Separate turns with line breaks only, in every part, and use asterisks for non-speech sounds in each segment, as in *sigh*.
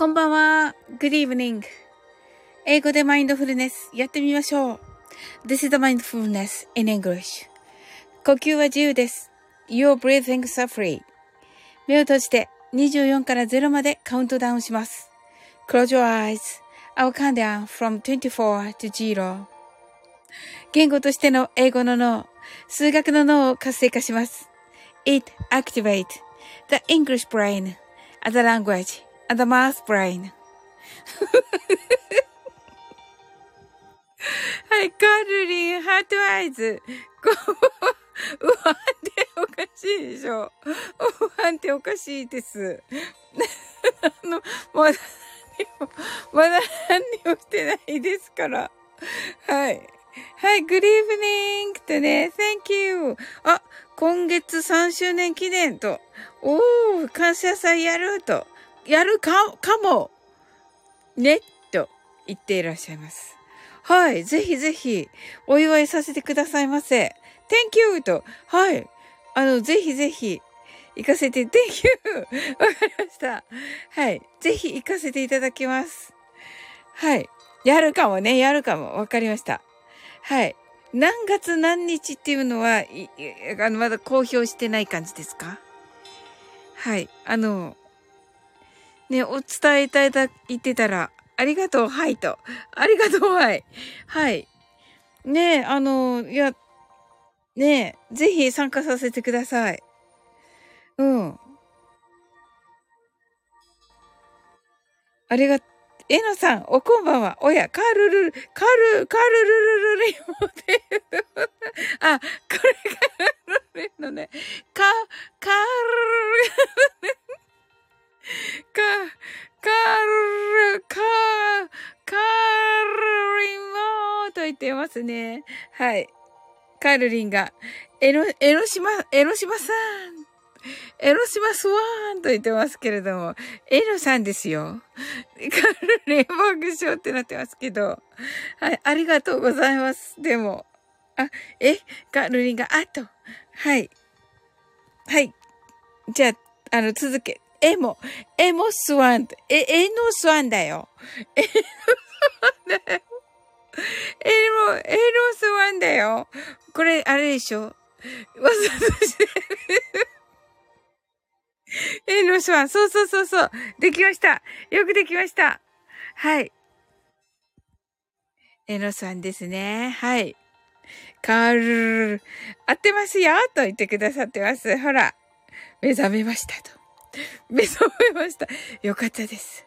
こんばんは。Good evening. 英語でマインドフルネスやってみましょう。This is the mindfulness in English. 呼吸は自由です。Your breathing are free. 目を閉じて24から0までカウントダウンします。Close your eyes. I'll count down from 24 to 0. 言語としての英語の脳、数学の脳を活性化します。It activate the English brain, the language, and the math brain. はい、カルリン、ハートアイズ。こう、うわんっておかしいでしょ。うわんっておかしいです。あの、まだ何も、まだ何もしてないですから。はい。はい、グリーブニングとね、Thank you. あ、今月3周年記念と、おー、感謝祭やると、やるか、かも、ね、と言っていらっしゃいます。はい、ぜひぜひ、お祝いさせてくださいませ。Thank you と、はい、あの、ぜひぜひ、行かせて、Thank you! *laughs* わかりました。はい、ぜひ行かせていただきます。はい、やるかもね、やるかも、わかりました。はい。何月何日っていうのは、あの、まだ公表してない感じですか？はい。あの、ね、お伝えいただいてたら、ありがとう、はいと。ありがとう、はい。はい。ねえあの、いや、ねえぜひ参加させてください。うん。ありが、えのさん、おこんばんは。おや、カールルル、カール、カールルルルルリモっていう。あ、これカールルのね、カ、カールルル、カ、カール、カー、カールリンモと言ってますね。はい。カールリンが、エロ、エロ島、エロ島さん。エロ島スワーンと言ってますけれども、エロさんですよ。カルレン爆笑ってなってますけど。はい、ありがとうございます。でも。あ、え、カルリンが、あと。はい。はい。じゃあ、あの、続け。エモ、エモスワン。え、エノスワンだよ。エノスワンだよ。エモ、エノスワンだよ。これ、あれでしょ？わざとしてる。えのスワン、そうそうそうそう。できました。よくできました。はい。えのスワンですね。はい。カール、合ってますよと言ってくださってます。ほら。目覚めましたと。*laughs* 目覚めました。よかったです。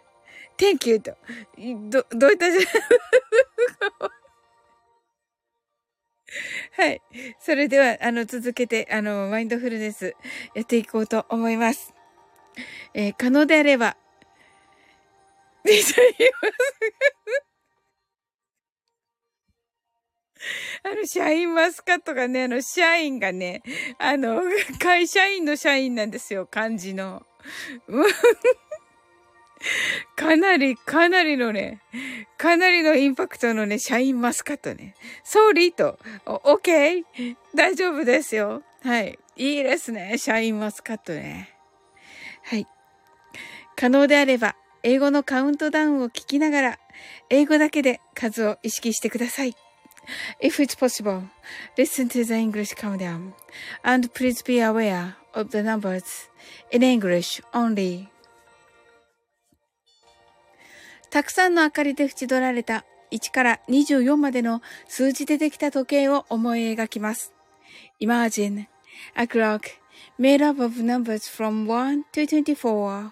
Thank you と。ど、どういったじゃ、*laughs* はい。それでは、あの、続けて、あの、マインドフルネスやっていこうと思います。えー可能であれば、*laughs* でしょ言います。*laughs* あの、シャインマスカットがね、あの、社員がね、あの、会社員の社員なんですよ、漢字の。*laughs* かなり、かなりのね、かなりのインパクトのね、シャインマスカットね。ソーリーと、オッケー？大丈夫ですよ。はい。いいですね、シャインマスカットね。はい。可能であれば、英語のカウントダウンを聞きながら、英語だけで数を意識してください。If it's possible, listen to the English countdown, and please be aware of the numbers in English only. たくさんの明かりで縁取られた1から24までの数字でできた時計を思い描きます。Imagine a clock made up of numbers from 1 to 24,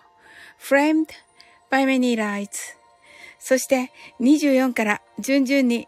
framed by many lights. そして24から順々に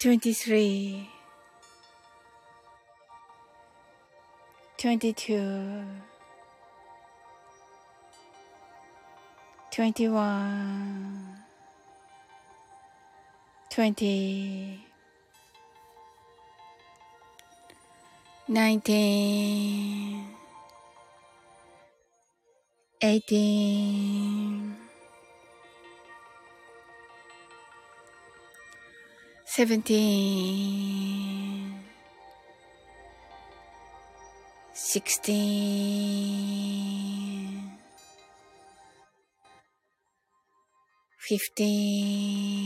23 22 21 20 19 18 seventeen, sixteen, fifteen,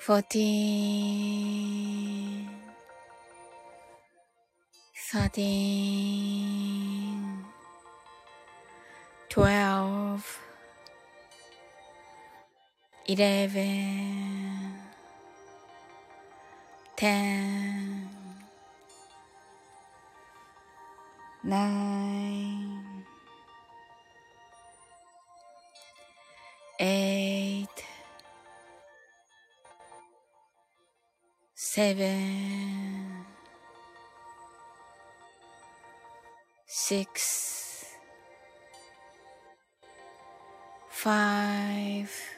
fourteen, thirteen, twelve eleven, ten, nine, eight, seven, six, five.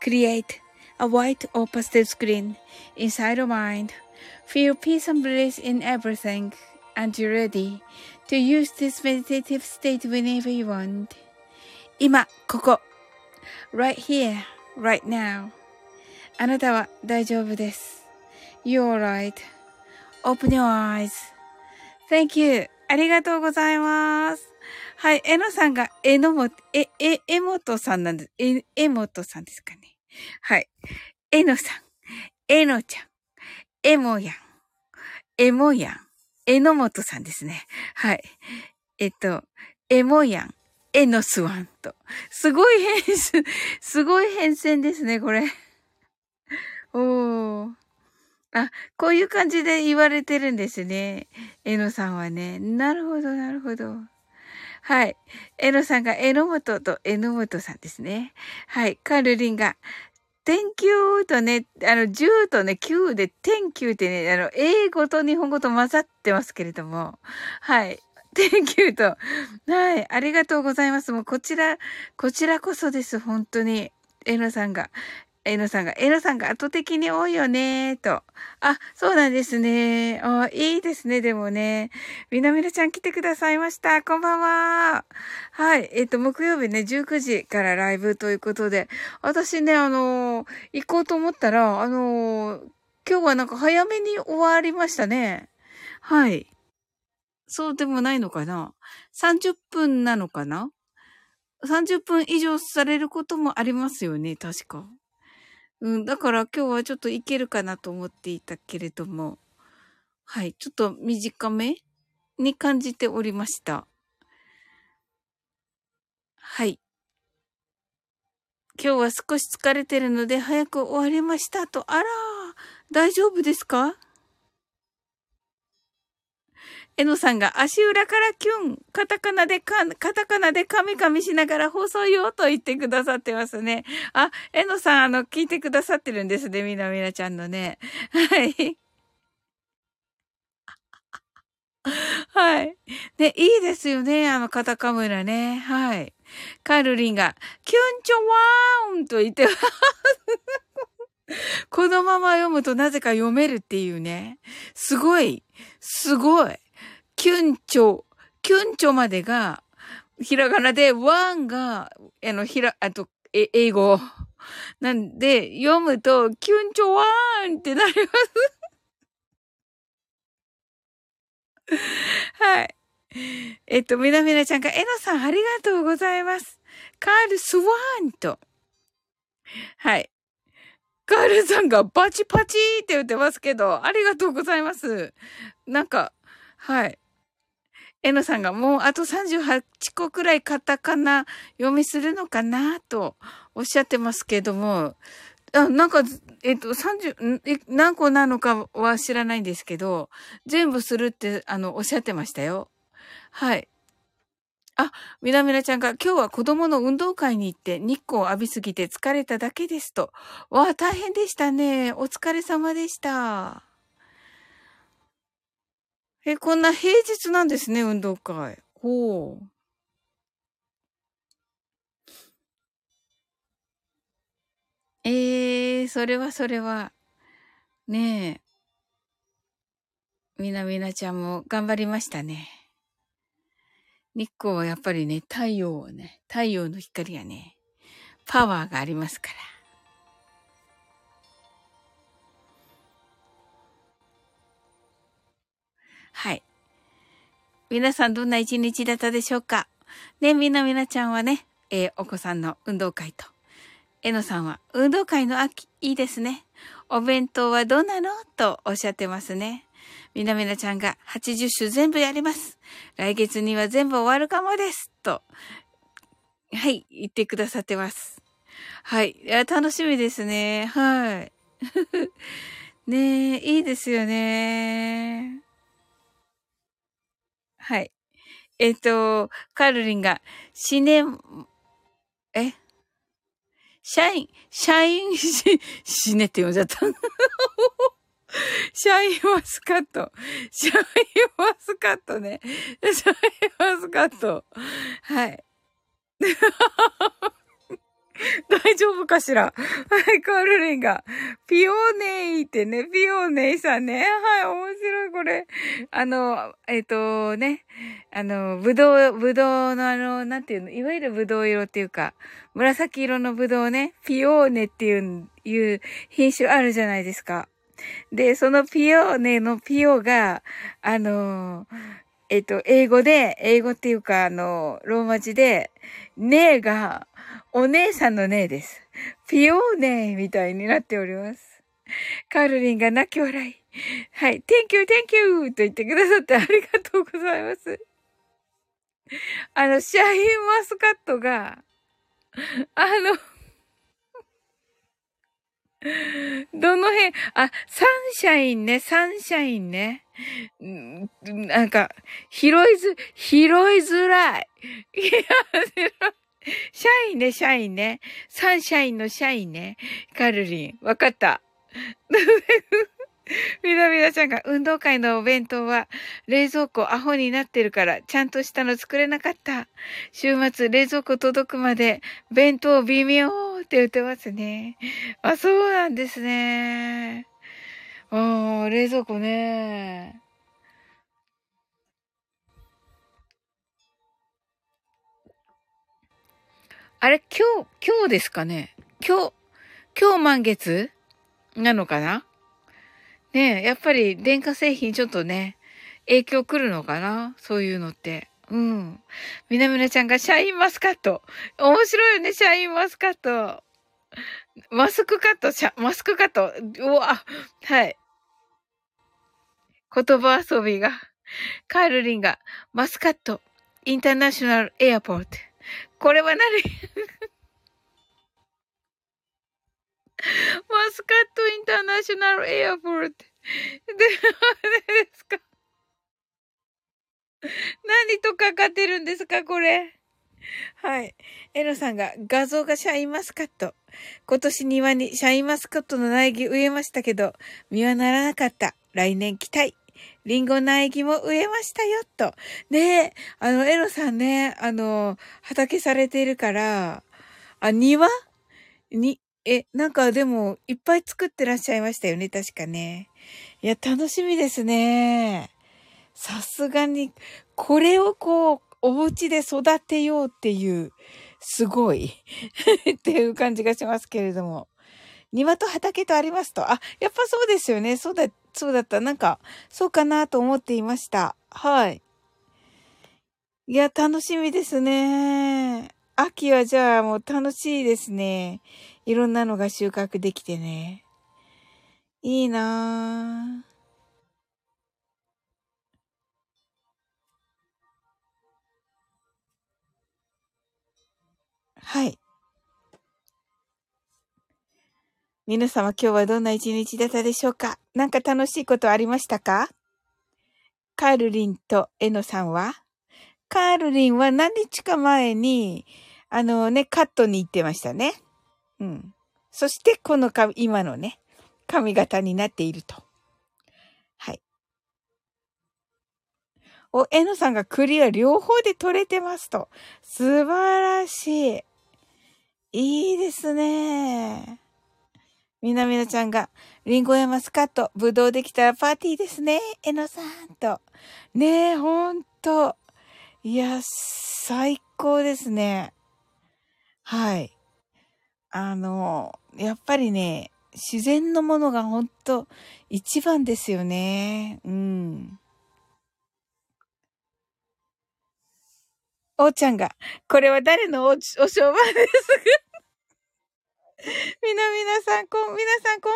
Create a white or pastel screen inside your mind. Feel peace and bliss in everything and you're ready to use this meditative state whenever you want. 今、ここ。right here, right now. あなたは大丈夫です。You're right.Open your eyes.Thank you. ありがとうございます。 はい。えのさんが、えのも、え、え、えもとさんなんです。え、えもとさんですかね。はい。えのさん、えのちゃん、えもやん、えもやん、えのもとさんですね。はい。えっと、えもやん、えのすわんと。すごい変す、すごい変遷ですね、これ。おー。あ、こういう感じで言われてるんですね。えのさんはね。なるほど、なるほど。はい。えのさんがえのもととえのもとさんですね。はい。カルリンが、Thank you とね、あの、10とね、9で Thank you ってね、あの、英語と日本語と混ざってますけれども。はい。Thank you と。はい。ありがとうございます。もうこちら、こちらこそです。本当に。えのさんが。えのさんが、えのさんが圧倒的に多いよねと。あ、そうなんですね。あ、いいですね、でもね。みなみなちゃん来てくださいました。こんばんは。はい。えっ、と、木曜日ね、19時からライブということで、私ね、あのー行こうと思ったら、あのー今日はなんか早めに終わりましたね。はい。そうでもないのかな ?30 分なのかな ?30 分以上されることもありますよね、確か。うん、だから今日はちょっといけるかなと思っていたけれども、はい、ちょっと短めに感じておりました。はい。今日は少し疲れてるので早く終わりましたと。あら、大丈夫ですか？えのさんが足裏からキュン、カタカナでか、カタカナでカミカミしながら放送よと言ってくださってますね。あ、えのさん、あの、聞いてくださってるんですね、みなみなちゃんのね。はい。はい。ね、いいですよね、あの、カタカムラね。はい。カルリンが、キュンチョワーンと言ってます、このまま読むとなぜか読めるっていうね。すごい。すごい。キュンチョ、キュンチョまでが、ひらがなで、ワンが、あの、ひら、あと、え、英語。なんで、読むと、キュンチョワーンってなります。はい。えっと、みなみなちゃんが、えのさんありがとうございます。カールスワーンと。はい。カールさんがバチパチって言ってますけど、ありがとうございます。なんか、はい。えのさんがもうあと38個くらいカタカナ読みするのかなとおっしゃってますけども、あ、なんか、えっと、30、何個なのかは知らないんですけど、全部するって、あの、おっしゃってましたよ。はい。あ、みなみなちゃんが今日は子供の運動会に行って日光浴びすぎて疲れただけですと。わあ、大変でしたね。お疲れ様でした。え、こんな平日なんですね、運動会。ほう。ええー、それはそれは。ねえ。みなみなちゃんも頑張りましたね。日光はやっぱりね、太陽をね、太陽の光がね、パワーがありますから。はい。皆さんどんな一日だったでしょうか？ね、みなみなちゃんはね、えー、お子さんの運動会と、えのさんは、運動会の秋、いいですね。お弁当はどうなの？とおっしゃってますね。みなみなちゃんが80種全部やります。来月には全部終わるかもです。と、はい、言ってくださってます。はい。いや、楽しみですね。はい。*laughs* ねえ、いいですよね。はい。えっ、と、カルリンが、死ね、え？社員、社員、し、死ねって呼んじゃった。シャインマスカット。シャインマスカットね。シャインマスカット。はい。*laughs* 大丈夫かしら？はい、カールリンが。ピオーネイってね、ピオーネイさんね。はい、面白い、これ。あの、えっ、ー、とね、あの、ぶどう、ぶどうのあの、なんていうの、いわゆるぶどう色っていうか、紫色のぶどうね、ピオーネっていう、いう品種あるじゃないですか。で、そのピオーネのピオが、あの、えっ、ー、と、英語で、英語っていうか、あの、ローマ字で、ネが、お姉さんの姉です。ピオーネみたいになっております。カールリンが泣き笑い。はい。Thank you, thank you! と言ってくださってありがとうございます。あの、シャインマスカットが、あのどの辺、あ、サンシャインね、サンシャインね。なんか、拾いず、拾いづらい。いや、シャインね、シャインね。サンシャインのシャインね。カルリン。わかった。*laughs* みなみなちゃんが運動会のお弁当は冷蔵庫アホになってるからちゃんとしたの作れなかった。週末冷蔵庫届くまで弁当微妙って言ってますね。あ、そうなんですね。ああ、冷蔵庫ね。あれ、今日、今日ですかね今日、今日満月？なのかな？ねえ、やっぱり電化製品ちょっとね、影響来るのかな？そういうのって。うん。みなみなちゃんがシャインマスカット。面白いよね、シャインマスカット。マスクカット、シャ、マスクカット。うわ、はい。言葉遊びが。カールリンが、マスカット、インターナショナルエアポート。これは何マスカットインターナショナルエアポート。で、何ですか？何とかかってるんですかこれ？はい。エロさんが画像がシャインマスカット。今年庭にシャインマスカットの苗木植えましたけど、実はならなかった。来年期待。リンゴ苗木も植えましたよ、と。ねあの、エロさんね、あの、畑されているから、あ、庭？に、え、なんかでも、いっぱい作ってらっしゃいましたよね、確かね。いや、楽しみですね。さすがに、これをこう、お家で育てようっていう、すごい *laughs* っていう感じがしますけれども。庭と畑とありますと。あ、やっぱそうですよね。そうだ、そうだった。なんか、そうかなと思っていました。はい。いや、楽しみですね。秋はじゃあもう楽しいですね。いろんなのが収穫できてね。いいなぁ。はい。皆様今日はどんな一日だったでしょうか？何か楽しいことありましたか？カールリンとエノさんは？カールリンは何日か前に、あのね、カットに行ってましたね。うん。そしてこの今のね、髪型になっていると。はい。お、えのさんがクリア両方で取れてますと。素晴らしい。いいですね。みなみなちゃんが、リンゴやマスカット、ぶどうできたらパーティーですね。えのさんと。ねえ、ほんと。いや、最高ですね。はい。あの、やっぱりね、自然のものがほんと一番ですよね。うん。おーちゃんが、これは誰のお、お商売です *laughs* みなみなさん、こ、みなさんこん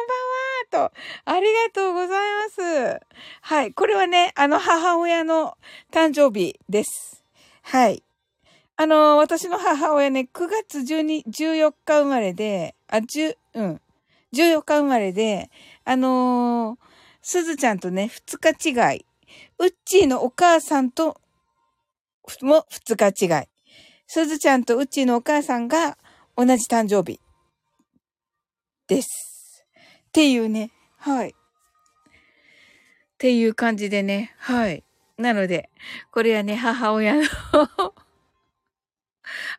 ばんはと、ありがとうございます。はい。これはね、あの母親の誕生日です。はい。あの、私の母親ね、9月12、14日生まれで、あ、10、うん。14日生まれで、あのー、すずちゃんとね、2日違い。うっちーのお母さんと、も2日違い。すずちゃんとうっちーのお母さんが同じ誕生日。です。っていうね。はい。っていう感じでね。はい。なので、これはね、母親の *laughs*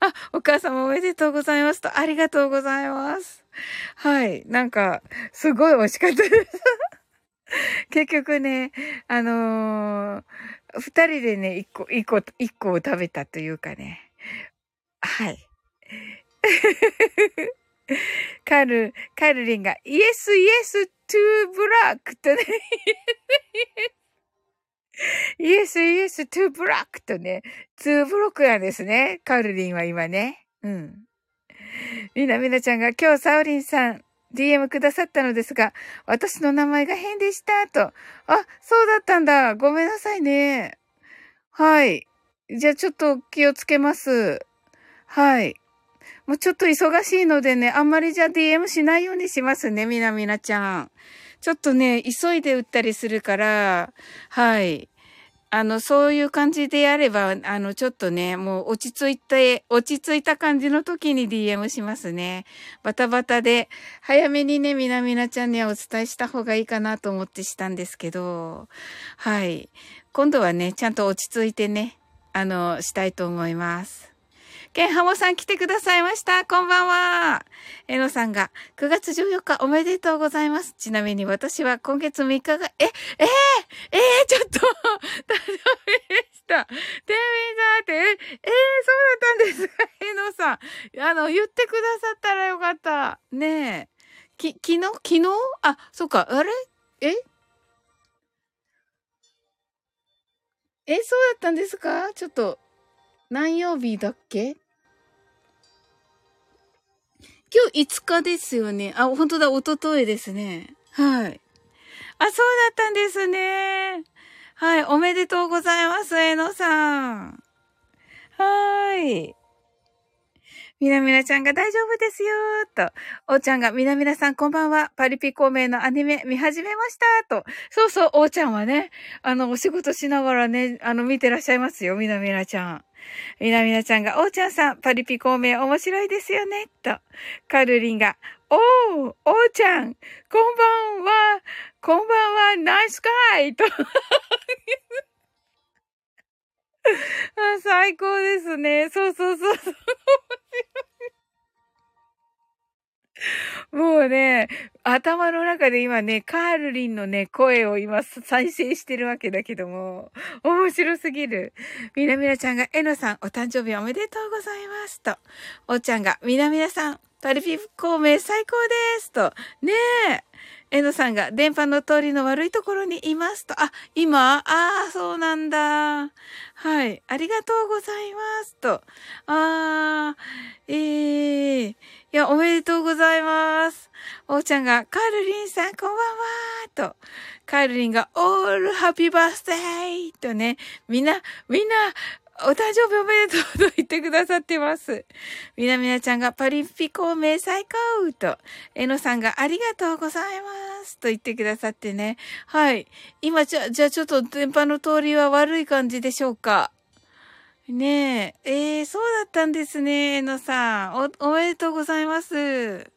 あ、お母様おめでとうございますと、ありがとうございます。はい。なんか、すごい美味しかったです *laughs* 結局ね、あのー、二人でね、一個、一個、一個を食べたというかね。はい。カル、カルリンが、イエス、イエス、トゥーブラックとね、イエス、イエス、トゥーブラックとね、ツーブロックなんですね。カルリンは今ね。うん。みなみなちゃんが今日サオリンさん DM くださったのですが、私の名前が変でしたと。あ、そうだったんだ。ごめんなさいね。はい。じゃあちょっと気をつけます。はい。もうちょっと忙しいのでね、あんまりじゃあ DM しないようにしますね、みなみなちゃん。ちょっとね、急いで打ったりするから、はい。あの、そういう感じでやれば、あの、ちょっとね、もう落ち着いて、落ち着いた感じの時に DM しますね。バタバタで、早めにね、みなみなちゃんにはお伝えした方がいいかなと思ってしたんですけど、はい。今度はね、ちゃんと落ち着いてね、あの、したいと思います。ケンハモさん来てくださいました。こんばんは。えのさんが、9月14日おめでとうございます。ちなみに私は今月3日が、え、えー、えー、ちょっと、誕生日でした。テミザーって、え、えー、そうだったんですかえのさん。あの、言ってくださったらよかった。ねえ。き、昨日？昨日？あ、そっか、あれ？え？え、そうだったんですか？ちょっと、何曜日だっけ？今日5日ですよね。あ、本当だ、おとといですね。はい。あ、そうだったんですね。はい、おめでとうございます、えのさん。はーい。みなみなちゃんが大丈夫ですよーと。おーちゃんが、みなみなさんこんばんは。パリピ孔明のアニメ見始めましたと。そうそう、おーちゃんはね、あの、お仕事しながらね、あの、見てらっしゃいますよ、みなみなちゃん。みなみなちゃんが、おーちゃんさん、パリピ孔明面白いですよね、と。カルリンが、おー、おーちゃん、こんばんは、こんばんは、ナイスカイと。*laughs* 最高ですね。そうそうそうそう。*laughs* もうね、頭の中で今ね、カールリンのね、声を今再生してるわけだけども、面白すぎる。みなみなちゃんが、えのさん、お誕生日おめでとうございますと。おっちゃんが、みなみなさん、パリピ孔明最高ですと。ねえ。えのさんが、電波の通りの悪いところにいますと。あ、今？ああ、そうなんだ。はい。ありがとうございますと。あー、ええーいや、おめでとうございます。おーちゃんが、カールリンさん、こんばんはと、カールリンが、オールハッピーバースデーとね、みんな、みんな、お誕生日おめでとうと言ってくださってます。みなみなちゃんがパリンピ孔明最高と、えのさんがありがとうございますと言ってくださってね。はい。今じゃ、じゃあちょっと電波の通りは悪い感じでしょうか。ねえ。ええー、そうだったんですね、えのさん。お、おめでとうございます。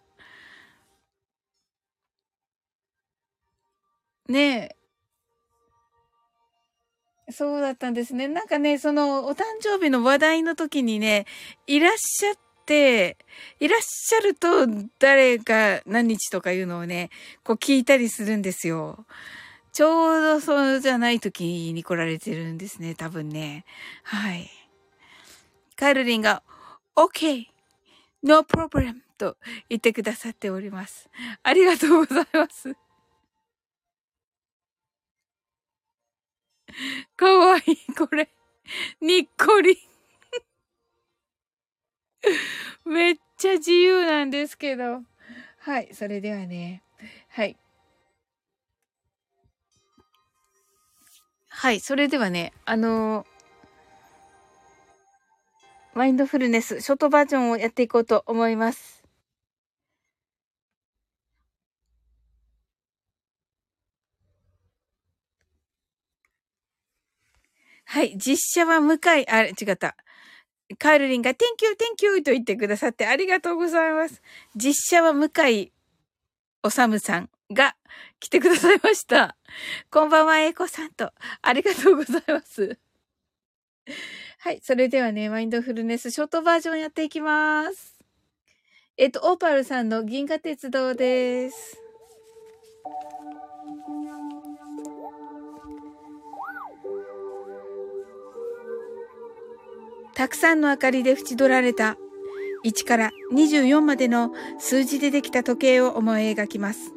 ねえ。そうだったんですね。なんかね、その、お誕生日の話題の時にね、いらっしゃって、いらっしゃると、誰が何日とかいうのをね、こう聞いたりするんですよ。ちょうどそうじゃない時に来られてるんですね、多分ね。はい。カルリンが、OK! No problem! と言ってくださっております。ありがとうございます。*laughs* かわいい、これ。にっこり。*laughs* めっちゃ自由なんですけど。はい、それではね。はい。はい、それではね、あのー、マインドフルネス、ショートバージョンをやっていこうと思います。はい。実写は向井、あれ、違った。カールリンが、Thank you, thank you と言ってくださってありがとうございます。実写は向井おさむさんが来てくださいました。こんばんは、エイコさんと。ありがとうございます。はい。それではね、マインドフルネスショートバージョンやっていきます。えっと、オーパルさんの銀河鉄道です。たくさんの明かりで縁取られた1から24までの数字でできた時計を思い描きます。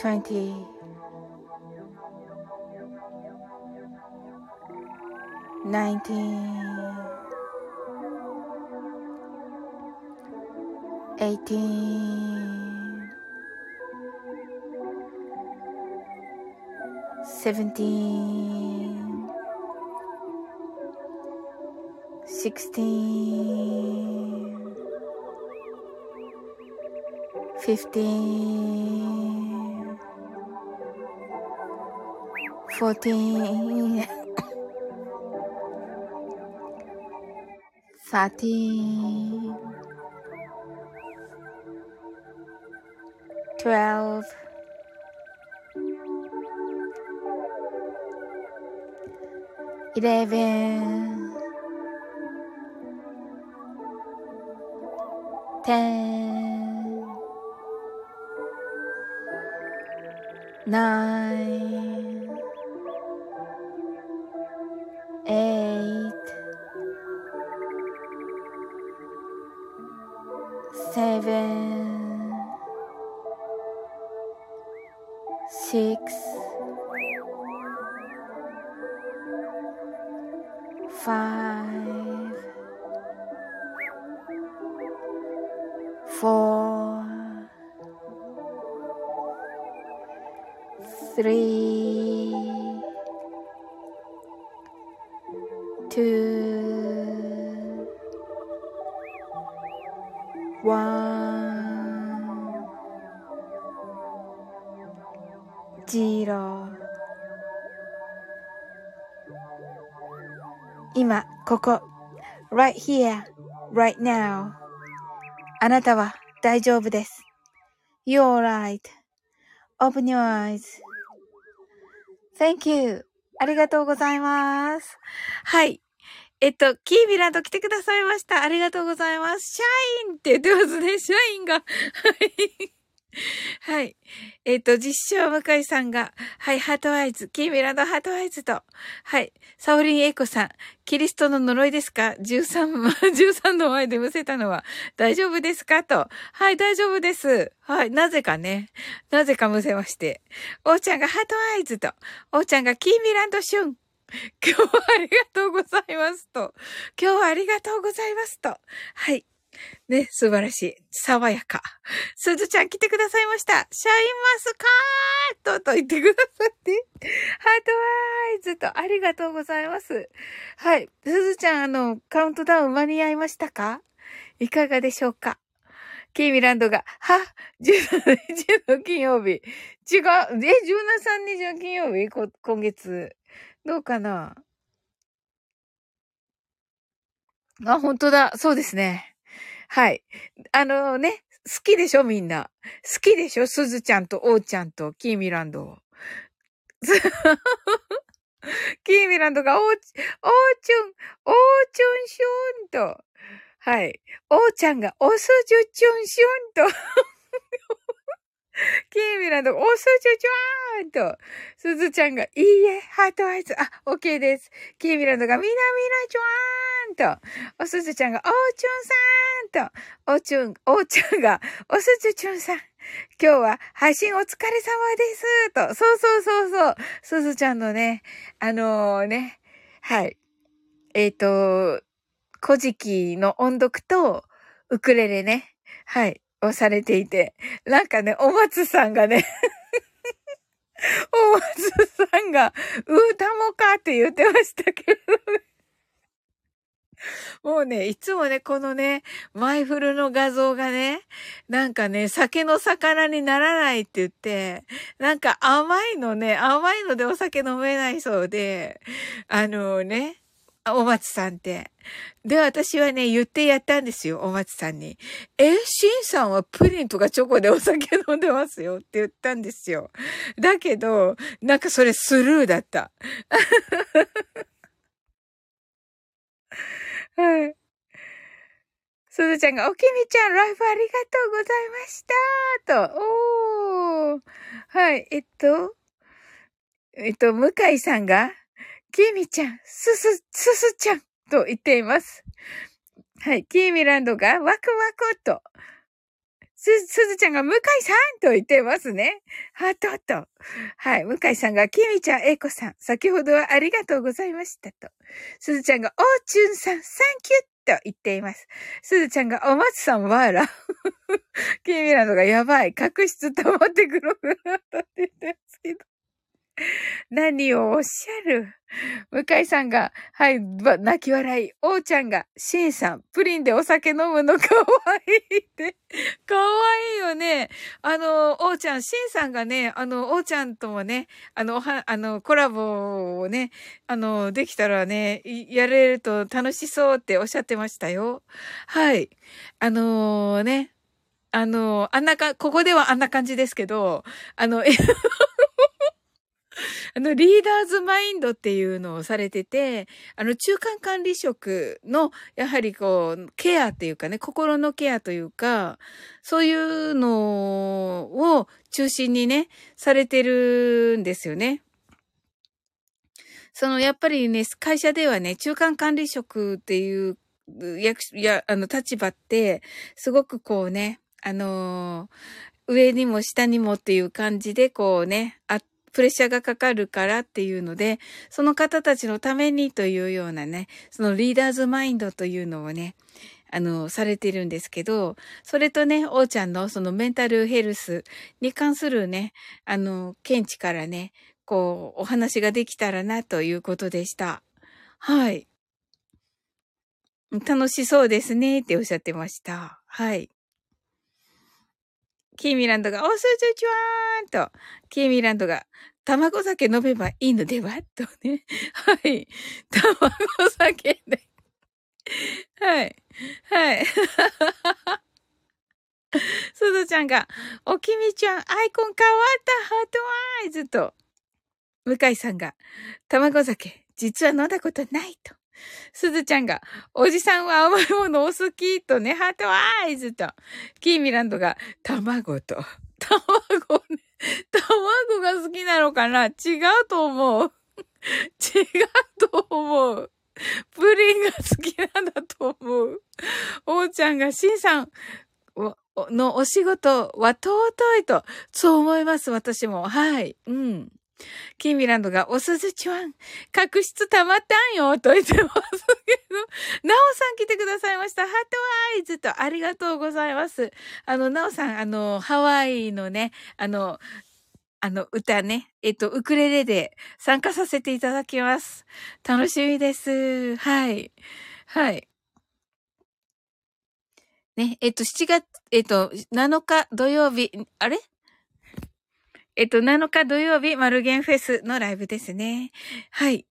20 19 18 17 16 15 14 13 12 11 10ここ、right here right now. あなたは大丈夫です。You're right.Open your eyes.Thank you. ありがとうございます。はい。えっと、キーミランド来てくださいました。ありがとうございます。シャインって言ってますね。シャインが。はい。*laughs* はい。えっ、ー、と、実証向井さんが、はい、 heart eyes、キーミランド heart eyes と、はい、サオリンエイコさん、キリストの呪いですか ?13、13 *laughs* の前でむせたのは大丈夫ですか？と。はい、大丈夫です。はい、なぜかね。なぜかむせまして。おーちゃんがハートアイズと、おーちゃんがキーミランドシュン。今日はありがとうございますと。今日はありがとうございますと。はい。ね、素晴らしい。爽やか。すずちゃん来てくださいました。シャインマスカートと言ってくださって。ハートワイズとありがとうございます。はい。すずちゃん、あの、カウントダウン間に合いましたか？いかがでしょうか？キーミランドが、は ?17 日の金曜日。違う。え、17、日の金曜日？今月。どうかな？あ、本当だ。そうですね。はい。あのね、好きでしょみんな。好きでしょすずちゃんとおーちゃんとキーミランド。キーミランド *laughs* がおー、おーちゅん、おーちゅんしゅんと。はい。おーちゃんがおすじゅちゅんしゅんと。キーミランド、おすちゅちゅーんと、すずちゃんが、いいえ、ハートアイズ、あ、オッケーです。キーミランドが、みなみなちゅわーんと、おすずちゃんが、おーちゅんさんと、おちゅん、おーちゃんが、おすずちゅんさん。今日は配信お疲れ様ですと、そうそうそうそう、すずちゃんのね、あのー、ね、はい。えっ、ー、と、古事記の音読と、ウクレレね。はい。をされていて、なんかね、お松さんがね *laughs* お松さんが、歌もかって言ってましたけどね。もうね、いつもね、このね、マイフルの画像がね、なんかね、酒の魚にならないって言って、なんか甘いのね、甘いのでお酒飲めないそうで、あのね、お松さんって。で、私はね、言ってやったんですよ、お松さんに。え、シンさんはプリンとかチョコでお酒飲んでますよって言ったんですよ。だけど、なんかそれスルーだった。*laughs* はい。すずちゃんが、おきみちゃん、ライブありがとうございましたと。おー。はい、えっと、えっと、向井さんが、キーミちゃん、すす、すすちゃんと言っています。はい。キーミランドがワクワクと。す、すずちゃんが向井さんと言ってますね。はとと。はい。向井さんが、キミちゃん、エイコさん、先ほどはありがとうございましたと。すずちゃんが、おーちゅんさん、サンキュッと言っています。すずちゃんが、お松さん、わら。*laughs* キーミランドが、やばい。角質溜まってくるくなったって言ってますけど。*laughs* 何をおっしゃる？向井さんが、はい、泣き笑い。おーちゃんが、しんさん、プリンでお酒飲むのかわいいって。かわいいよね。あの、おーちゃん、しんさんがね、あの、おーちゃんともね、あの、は、あの、コラボをね、あの、できたらね、やれると楽しそうっておっしゃってましたよ。はい。あのー、ね、あのー、あんなか、ここではあんな感じですけど、あの、*laughs* あの、リーダーズマインドっていうのをされてて、あの、中間管理職の、やはりこう、ケアっていうかね、心のケアというか、そういうのを中心にね、されてるんですよね。その、やっぱりね、会社ではね、中間管理職っていう役、や、あの、立場って、すごくこうね、あの上にも下にもっていう感じでこうね、あっプレッシャーがかかるからっていうので、その方たちのためにというようなね、そのリーダーズマインドというのをね、あの、されてるんですけど、それとね、おーちゃんのそのメンタルヘルスに関するね、あの、見地からね、こう、お話ができたらなということでした。はい。楽しそうですねっておっしゃってました。はい。キーミランドが、おすずちわーんと、キーミランドが、卵酒飲めばいいのでは？とね。*laughs* はい。卵酒で。はい。ははい。*laughs* すずちゃんが、おきみちゃん、アイコン変わった heart eyes と、向井さんが、卵酒、実は飲んだことないと。すずちゃんが、おじさんは甘いものお好きとね、 heart eyes と。キーミランドが、卵と。*laughs* 卵ね。卵が好きなのかな？違うと思う。*laughs* 違うと思う。プリンが好きなんだと思う。おーちゃんが、しんさんのお仕事は尊いと、そう思います、私も。はい。うん。キーミランドが、おすずちゃん、角質溜まったんよ、と言ってますけど、なおさん来てくださいました。ハートアイズと、ありがとうございます。あの、なおさん、あの、ハワイのね、あの、あの、歌ね、えっと、ウクレレで参加させていただきます。楽しみです。はい。はい。ね、えっと、7月、えっと、7日土曜日、あれ？えっと、7日土曜日、マルゲンフェスのライブですね。はい。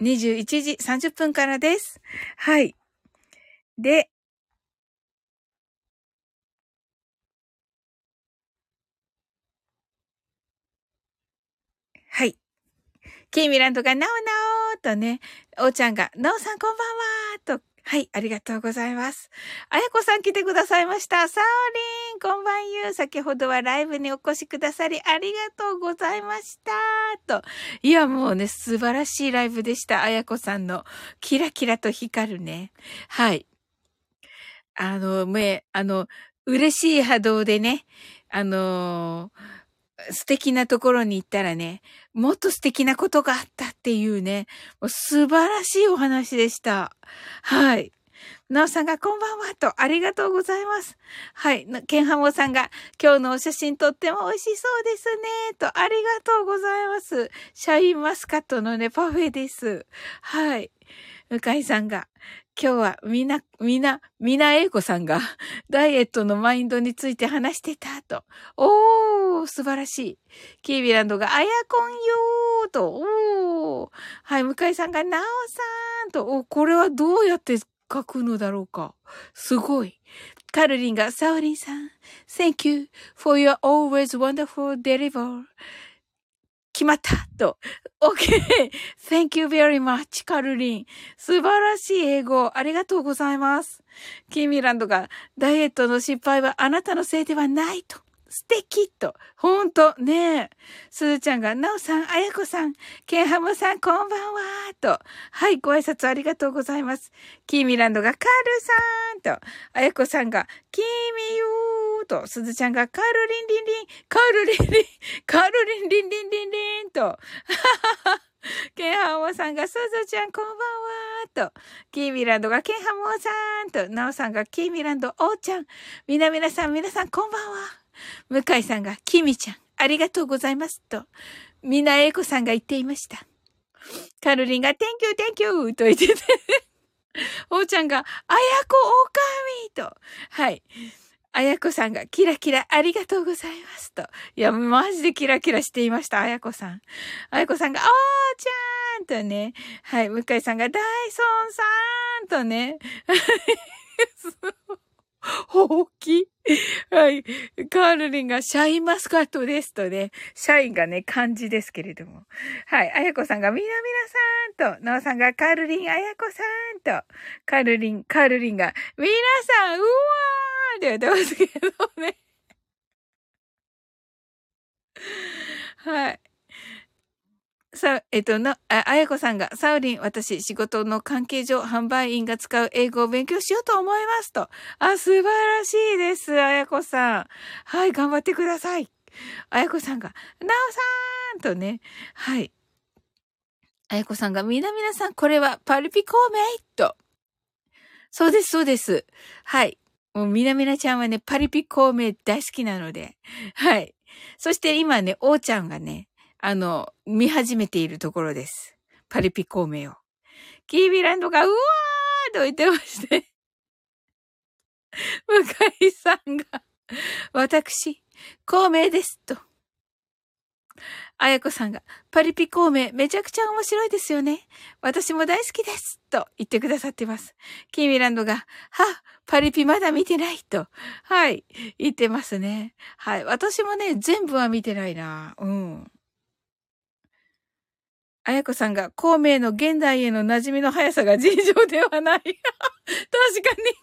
21時30分からです。はい。で、はい。キーミランドが、なおなおとね、おーちゃんが、なおさんこんばんはとはい、ありがとうございます。あやこさん来てくださいました。サオリン、こんばんゆう。先ほどはライブにお越しくださりありがとうございました。と。いや、もうね、素晴らしいライブでした。あやこさんの、キラキラと光るね。はい。あの、め、あの、嬉しい波動でね、あのー素敵なところに行ったらね、もっと素敵なことがあったっていうね、もう素晴らしいお話でした。はい。なおさんがこんばんはと、ありがとうございます。はい。ケンハモさんが、今日のお写真とっても美味しそうですね。と、ありがとうございます。シャインマスカットのね、パフェです。はい。向井さんが、今日はみな、みな、みなえいこさんが *laughs* ダイエットのマインドについて話してたと。おー、素晴らしい。キービランドがあやこんよーと。おー。はい、向井さんがなおさーんと。お、これはどうやって書くのだろうか。すごい。カルリンがサオリンさん。Thank you for your always wonderful deliver. 決まったと。OK! Thank you very much, カルリン。素晴らしい英語。ありがとうございます。キーミランドが、ダイエットの失敗はあなたのせいではないと。素敵と。ほんと、ねえ。すずちゃんが、なおさん、あやこさん、ケンハムさん、こんばんは、と。はい、ご挨拶ありがとうございます。キーミランドが、カルさん、と。あやこさんが、キーミユー、と。すずちゃんが、カールリンリンリン、カールリンリン、カールリンリンリンリンリン、と。ケンハモさんが、すずちゃんこんばんはと、キーミランドが、ケンハモさんと、ナオさんが、キーミランド、おーちゃん、みなみなさん、皆さんこんばんは。向井さんが、きみちゃん、ありがとうございます。と、みなえいこさんが言っていました。カルリンが、Thank you, thank you! と言ってて *laughs* おーちゃんが、あやこおかみと、はい。あやこさんが、キラキラありがとうございますと。いや、マジでキラキラしていました、あやこさん。あやこさんが、おーちゃんとね。はい、向井さんが、ダイソンさんとね。*laughs* ほうきはい。カールリンがシャインマスカットですとね。シャインがね、漢字ですけれども。はい。あやこさんがみなみなさんと、なおさんがカールリン、あやこさんと、カールリン、カールリンが、みなさん、うわーって言ってますけどね。はい。さ、えっと、な、あ、あやこさんが、サウリン、私、仕事の関係上、販売員が使う英語を勉強しようと思いますと。あ、素晴らしいです、あやこさん。はい、頑張ってください。あやこさんが、なおさーんとね、はい。あやこさんが、みなみなさん、これはパルピコーメイと。そうです、そうです。はい。もう、みなみなちゃんはね、パリピコーメ大好きなので。はい。そして今ね、おーちゃんがね、あの、見始めているところです。パリピ孔明を。キービランドが、うわーと言ってまして。*laughs* 向井さんが、私、孔明ですと。あやこさんが、パリピ孔明めちゃくちゃ面白いですよね。私も大好きです。と言ってくださってます。キーミランドが、は、パリピまだ見てないと、はい、言ってますね。はい。私もね、全部は見てないな。うん。あやこさんが、孔明の現代への馴染みの速さが尋常ではない。*laughs* 確かに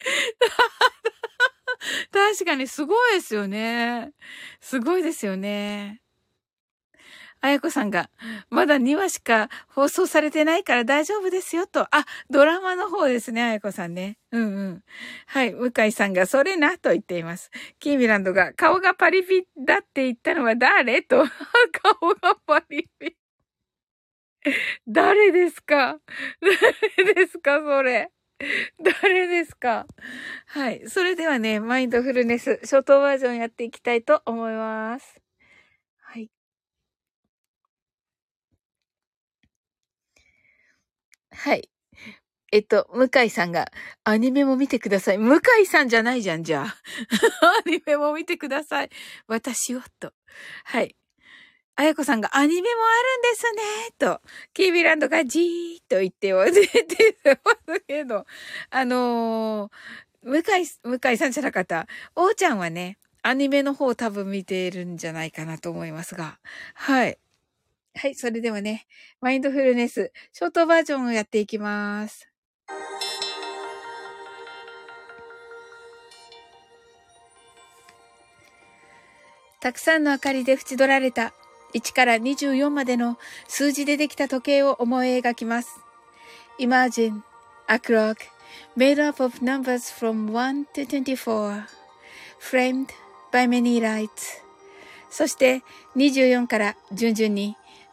*laughs* 確かにすごいですよね。すごいですよね。あやこさんが、まだ2話しか放送されてないから大丈夫ですよと。あ、ドラマの方ですね、あやこさんね。うんうん。はい、向井さんが、それなと言っています。キーミランドが、顔がパリピだって言ったのは誰と？*laughs* 顔がパリピ。誰ですか？誰ですか？それ。誰ですか？はい。それではね、マインドフルネス、ショートバージョンやっていきたいと思います。はい。はい。えっと、向井さんが、アニメも見てください。向井さんじゃないじゃん、じゃあ。*laughs* アニメも見てください。私を、と。はい。あやこさんがアニメもあるんですね、と、キービランドがじーっと言って忘れてますけど、あのー、向井、向井さんじゃなかった。おーちゃんはね、アニメの方多分見てるんじゃないかなと思いますが、はい。はい、それではね、マインドフルネス、ショートバージョンをやっていきます。たくさんの明かりで縁取られた1から24までの数字でできた時計を思い描きます。Imagine a clock made up of numbers from 1 to 24 framed by many lights そして24から順々に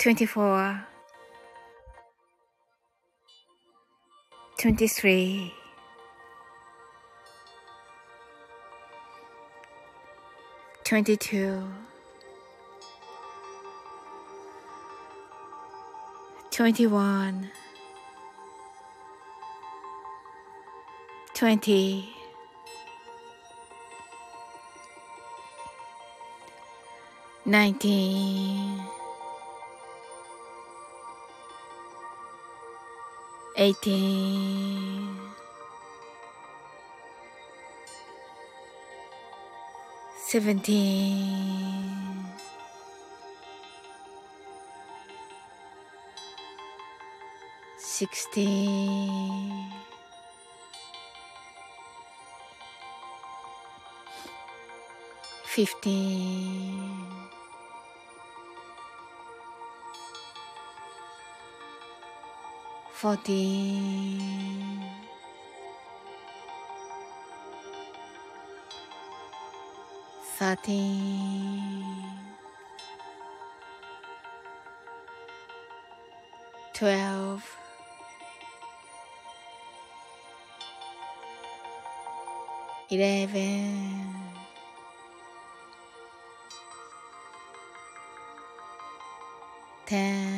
24 23 22 21 20 19 18 17 16 15 fourteen. thirteen, twelve, eleven, ten,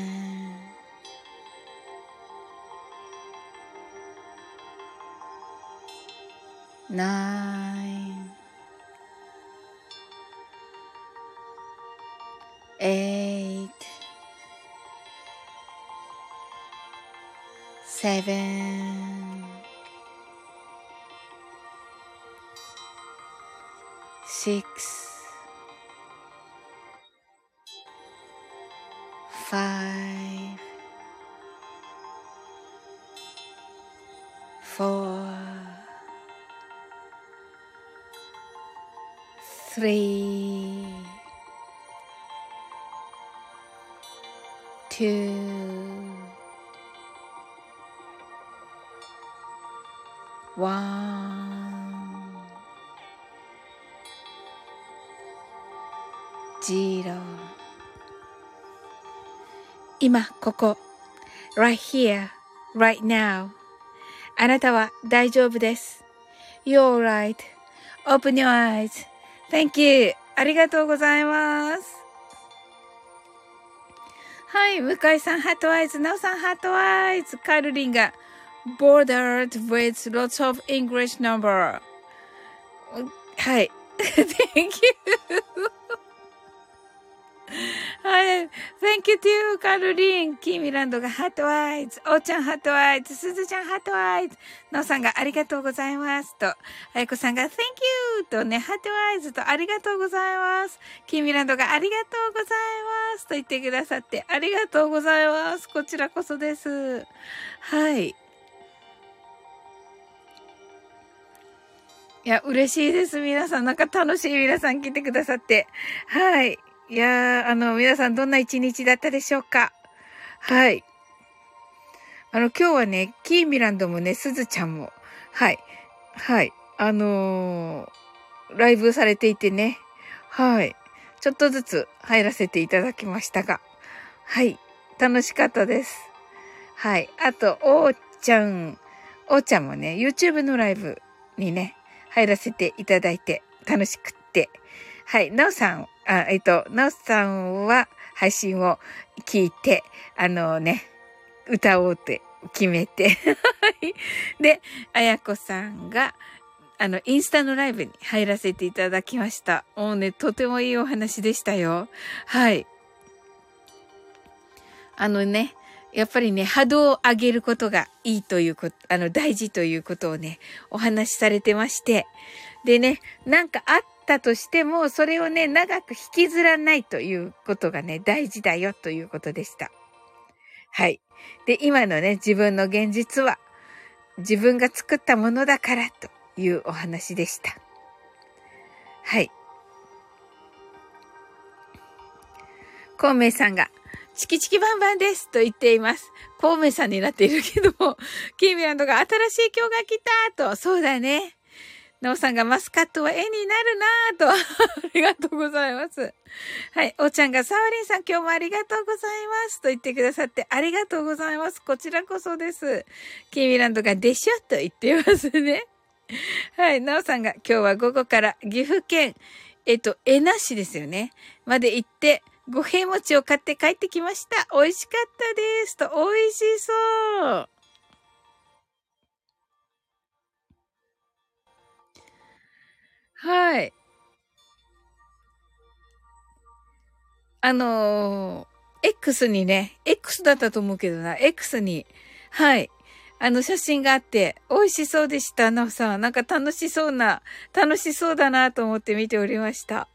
three, two, one, zero 今ここ right here, right now あなたは大丈夫です You're right.Open your eyes Thank you. ありがとうございます。はい。向井さん、 heart eyes。なおさん、 heart eyes。カルリンが、bordered with lots of English number. はい。Thank you. はい。Thank you to カルリン。キーミランドが heart eyes。おーちゃん heart eyes。すずちゃん heart eyes。のうさんがありがとうございます。と。あやこさんが Thank you! とね、ハートアイズとありがとうございます。キーミランドがありがとうございます。と言ってくださってありがとうございます。こちらこそです。はい。いや、嬉しいです。皆さん。なんか楽しい皆さん来てくださって。はい。いやー、あの、皆さんどんな一日だったでしょうか？はい。あの、今日はね、キーミランドもね、すずちゃんも、はい、はい、あのー、ライブされていてね、はい、ちょっとずつ入らせていただきましたが、はい、楽しかったです。はい、あと、おーちゃん、おーちゃんもね、YouTube のライブにね、入らせていただいて楽しくって、はい、なおさんあ、えっと、なおさんは配信を聞いて、あのね、歌おうって決めて *laughs* で、あやこさんが、あの、インスタのライブに入らせていただきました。もうね、とてもいいお話でしたよ。はい。あのね、やっぱりね、波動を上げることがいいということ、あの、大事ということをね、お話しされてまして、でね、なんかあったとしても、それをね、長く引きずらないということがね、大事だよということでした。はい。で、今のね、自分の現実は、自分が作ったものだからというお話でした。はい。孔明さんが、チキチキバンバンですと言っています。孔明さんになっているけども、キーミランドが新しい今日が来たと、そうだね。なおさんがマスカットは絵になるなぁと。*laughs* ありがとうございます。はい。おちゃんがサワリンさん今日もありがとうございますと言ってくださってありがとうございます。こちらこそです。キーミランドがでしょと言ってますね。*laughs* はい。なおさんが今日は午後から岐阜県、えっと、えなしですよね。まで行って、五平餅を買って帰ってきました。美味しかったです。と、美味しそう。はい。あのー、X にね、X だったと思うけどな、X に、はい。あの写真があって、美味しそうでした。なおさん。なんか楽しそうな、楽しそうだなと思って見ておりました。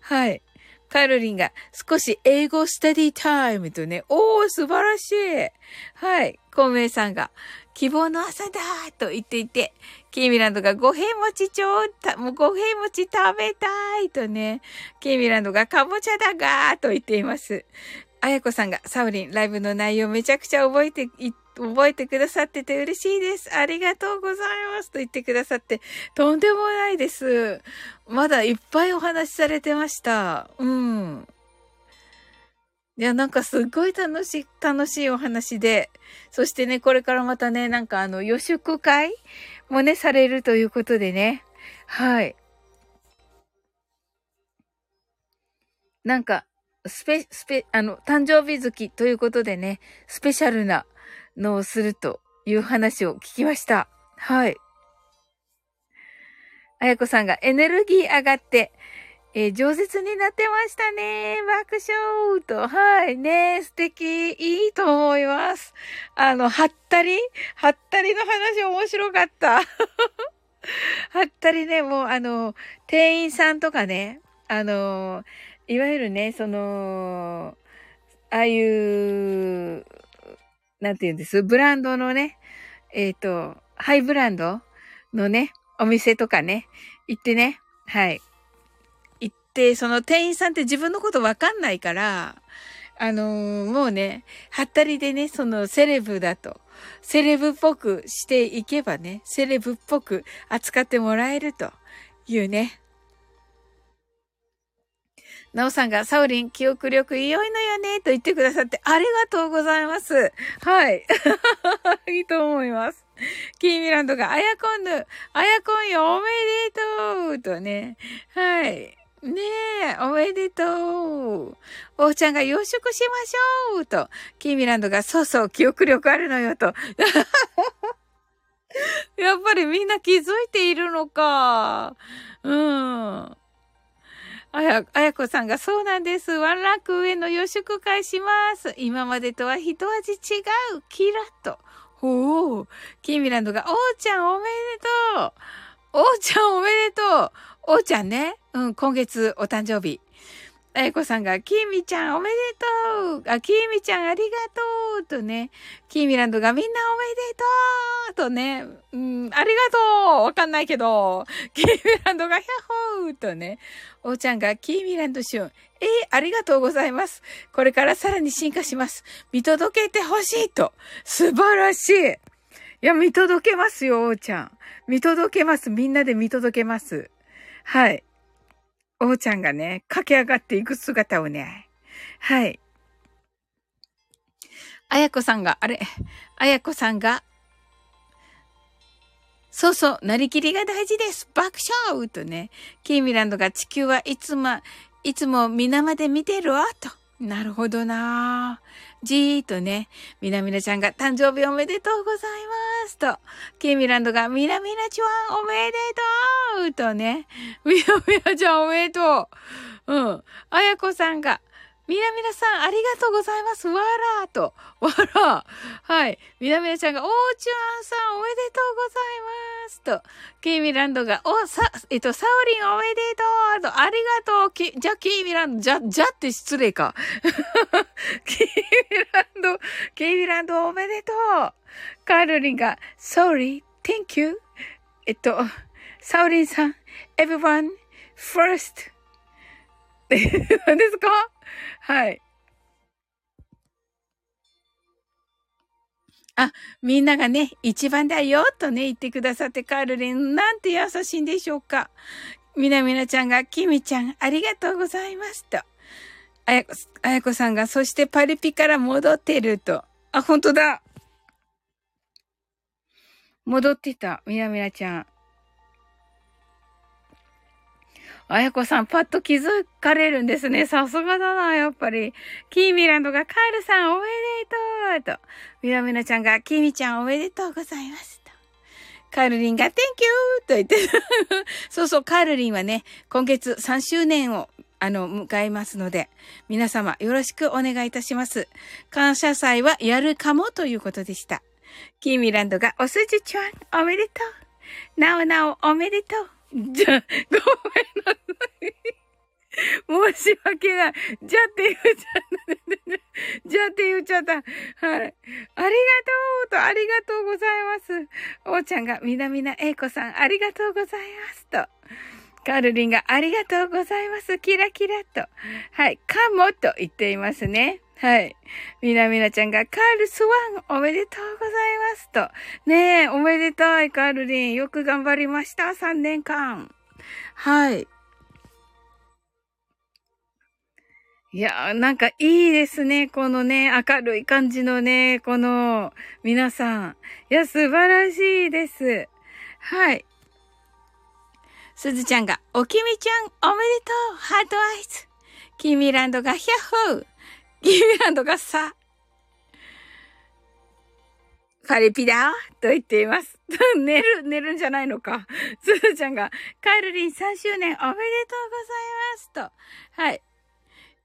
はい。カロリンが少し英語スタディタイムとね、おー、素晴らしい。はい。孔明さんが、希望の朝だと言っていて、キーミランドが五平餅ちょうた、もう五平餅食べたいとね、キーミランドがかぼちゃだがーと言っています。あやこさんがサウリンライブの内容めちゃくちゃ覚えて、覚えてくださってて嬉しいです。ありがとうございますと言ってくださって、とんでもないです。まだいっぱいお話しされてました。うん。いや、なんかすっごい楽しい、楽しいお話で、そしてね、これからまたね、なんかあの、予祝会もね、されるということでね。はい。なんか、スペ、スペ、あの、誕生日月ということでね、スペシャルなのをするという話を聞きました。はい。あやこさんがエネルギー上がって、えー、饒舌になってましたね。爆笑と。はい。ね素敵。いいと思います。あの、はったり？はったりの話面白かった。*laughs* はったりね、もうあの、店員さんとかね、あの、いわゆるね、その、ああいう、なんて言うんです？ブランドのね、えっ、ー、と、ハイブランドのね、お店とかね、行ってね、はい。ってその店員さんって自分のことわかんないから、あのー、もうね、はったりでね、そのセレブだとセレブっぽくしていけばね、セレブっぽく扱ってもらえるというね。なおさんが、サウリン、記憶力良いのよね、と言ってくださって、ありがとうございます。はい。*laughs* いいと思います。キーミランドが、あやこんぬ、あやこんよ、おめでとうとね。はい。ねえ、おめでとう。おうちゃんが養殖しましょうと。キーミランドが、そうそう、記憶力あるのよと。*laughs* やっぱりみんな気づいているのか。うん。あや、あやこさんがそうなんです。ワンランク上の予祝会します。今までとは一味違う。キラッと。ほう。キーミランドが、おうちゃんおめでとう。おうちゃんおめでとう。おうちゃんね。うん、今月お誕生日。あやこさんが、キーミちゃんおめでとうあ、キーミちゃんありがとうとね、キーミランドがみんなおめでとうとね、うん、ありがとうわかんないけど、キーミランドがヒャッホーとね、おーちゃんがキーミランドシュン、えー、ありがとうございます。これからさらに進化します。見届けてほしいと。素晴らしい。いや、見届けますよ、おーちゃん。見届けます。みんなで見届けます。はい。おうちゃんがね、駆け上がっていく姿をね。はい。あやこさんが、あれ、あやこさんが、そうそう、なりきりが大事です。爆笑とね、キーミランドが地球はいつも、いつも皆まで見てるわ、と。なるほどなじーっとね、みなみなちゃんが誕生日おめでとうございますと、ケイミランドがみなみなちゃんおめでとうとね、*laughs* みなみなちゃんおめでとう。うん。あやこさんが、みなみなさん、ありがとうございます。わらーと。わらー。はい。みなみなちゃんが、おーちゅあんさん、おめでとうございます。と。キーミランドが、お、さ、えっと、サオリンおめでとうと。ありがとう。き、じゃ、キーミランド、じゃ、じゃって失礼か。*laughs* キーミランド、キーミランドおめでとう。カールリンが、sorry, thank you. えっと、サオリンさん、everyone, first. 何 *laughs* ですか？はい。あ、みんながね、一番だよ、とね、言ってくださって、カールリン、なんて優しいんでしょうか。みなみなちゃんが、きみちゃん、ありがとうございます、と。あやこ、あやこさんが、そしてパリピから戻ってると。あ、本当だ。戻ってた、みなみなちゃん。あやこさん、パッと気づかれるんですね。さすがだな、やっぱり。キーミランドが、カールさんおめでとうと。ミラミナちゃんが、キーミちゃんおめでとうございますと。カールリンが、Thank you! と言って。そうそう、カールリンはね、今月3周年をあの、迎えますので、皆様よろしくお願いいたします。感謝祭はやるかもということでした。キーミランドが、おすじちゃん、おめでとう。なおなお、おめでとう。*laughs* じゃ、ごめんなさい。申し訳ない。じゃって言っちゃった。じゃって言っちゃった。はい。ありがとうと、ありがとうございます。おーちゃんが、みなみなえいこさん、ありがとうございますと。カールリンが、ありがとうございます。キラキラと。はい。かもと言っていますね。はい。みなみなちゃんが、カールスワン、おめでとうございますと。ねえ、おめでたい、カールリン。よく頑張りました、3年間。はい。いやなんかいいですね。このね、明るい感じのね、この、皆さん。いや、素晴らしいです。はい。すずちゃんが、おきみちゃん、おめでとう、ハートアイズ。キミランドが、ヒャッホー。キーミランドがさ、パリピだと言っています。*laughs* 寝る、寝るんじゃないのか。*laughs* すずちゃんが、カエルリン3周年おめでとうございますと。はい。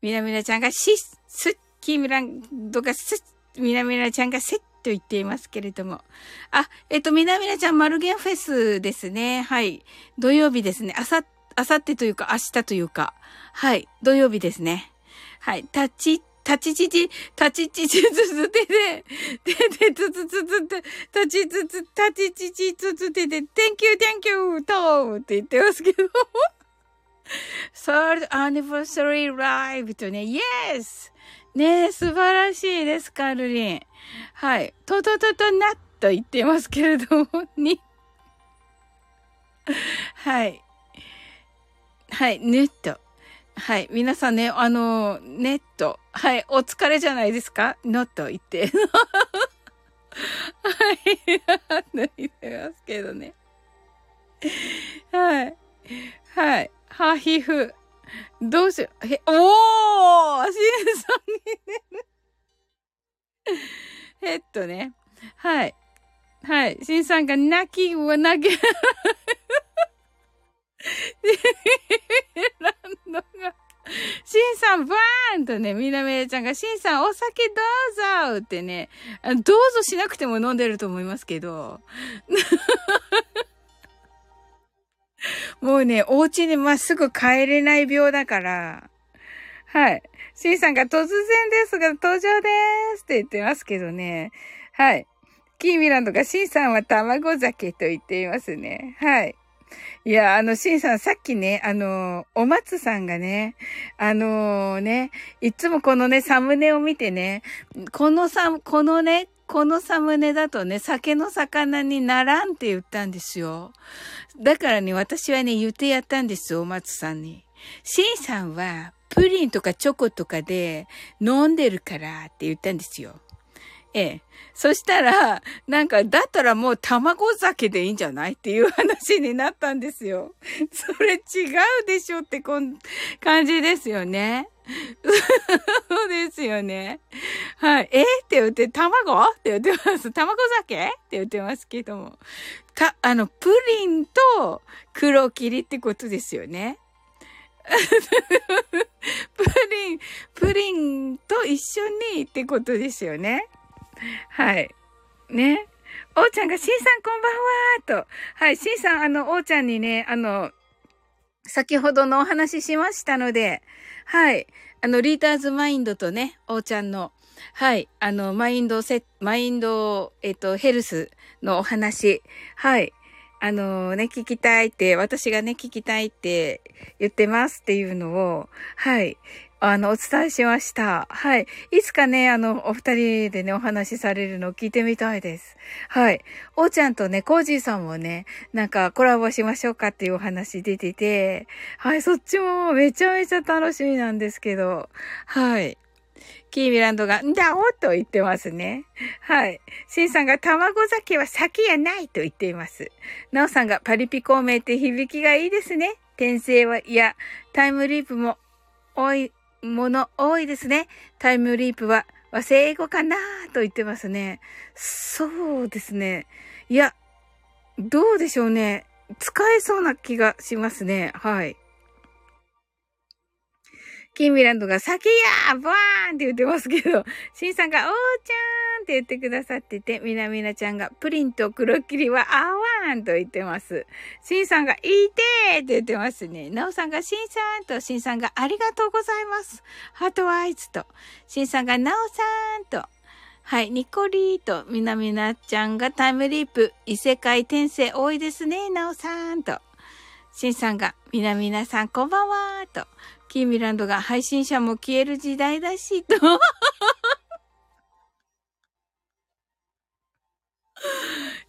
みなみなちゃんがし、す、キーミランドがす、みなみなちゃんがせっと言っていますけれども。あ、えっと、みなみなちゃんマルゲンフェスですね。はい。土曜日ですね。あさ、あさってというか明日というか。はい。土曜日ですね。はい。タッチ立ちちち、立ちちちつつてで、ててつつつつて、立ちつつ、立ちちちつつてで、thank you, thank you, とって言ってますけど。third anniversary live とね、yes! ね素晴らしいです、カルリン。はい。ととととなっと言ってますけれども、に。はい。はい、ネット。はい。皆さんね、あの、ネット。はい。お疲れじゃないですか？ノット言って。*laughs* はい。言ってますけどね。はい。はい。ハヒフ。どうしよう。へ、おーシンさんにねる。ヘッドね。はい。はい。シンさんが泣きを投げ、ランドが、シンさんバーンとね、みなめちゃんが、シンさんお酒どうぞってね、どうぞしなくても飲んでると思いますけど。もうね、お家にまっすぐ帰れない病だから。はい。シンさんが突然ですが登場でーすって言ってますけどね。はい。キーミランドがシンさんは卵酒と言っていますね。はい。いや、あの、シンさん、さっきね、あの、お松さんがね、あのね、いつもこのね、サムネを見てね、このサこのね、このサムネだとね、酒の魚にならんって言ったんですよ。だからね、私はね、言ってやったんですよ、お松さんに。シンさんは、プリンとかチョコとかで飲んでるからって言ったんですよ。ええ。そしたら、なんか、だったらもう卵酒でいいんじゃないっていう話になったんですよ。*laughs* それ違うでしょってこん感じですよね。*laughs* そうですよね。はい。え？って言って、卵？って言ってます。卵酒？って言ってますけども。た、あの、プリンと黒霧ってことですよね。*laughs* プリン、プリンと一緒にってことですよね。はい。ね。おーちゃんが、しんさんこんばんはと。はい、しんさん、あの、おーちゃんにね、あの、先ほどのお話ししましたので、はい。あの、リーターズマインドとね、おーちゃんの、はい。あの、マインドセ、マインド、えっと、ヘルスのお話、はい。あのね、聞きたいって、私がね、聞きたいって言ってますっていうのを、はい。あの、お伝えしました。はい。いつかね、あの、お二人でね、お話しされるのを聞いてみたいです。はい。おーちゃんとね、コージーさんもね、なんかコラボしましょうかっていうお話出てて、はい、そっちもめちゃめちゃ楽しみなんですけど、はい。キーミランドが、んだおと言ってますね。はい。シンさんが、卵酒は酒やないと言っています。ナオさんが、パリピ孔明って響きがいいですね。転生は、いや、タイムリープも多い、もの多いですね。タイムリープは和製英語かなと言ってますね。そうですね。いや、どうでしょうね。使えそうな気がしますね。はい。キンミランドが先やーバーンって言ってますけど、シンさんがおーちゃんって言ってくださってて、みなみなちゃんがプリンと黒キリはあわんと言ってます。シンさんがいてーって言ってますね。なおさんがシンさんと、シンさんがありがとうございます。ハートワイズと、シンさんがなおさんと、はい、ニコリーと、みなみなちゃんがタイムリープ、異世界転生多いですね、なおさんと。シンさんが、みなみなさんこんばんはと。キーミランドが配信者も消える時代だし、と。*laughs*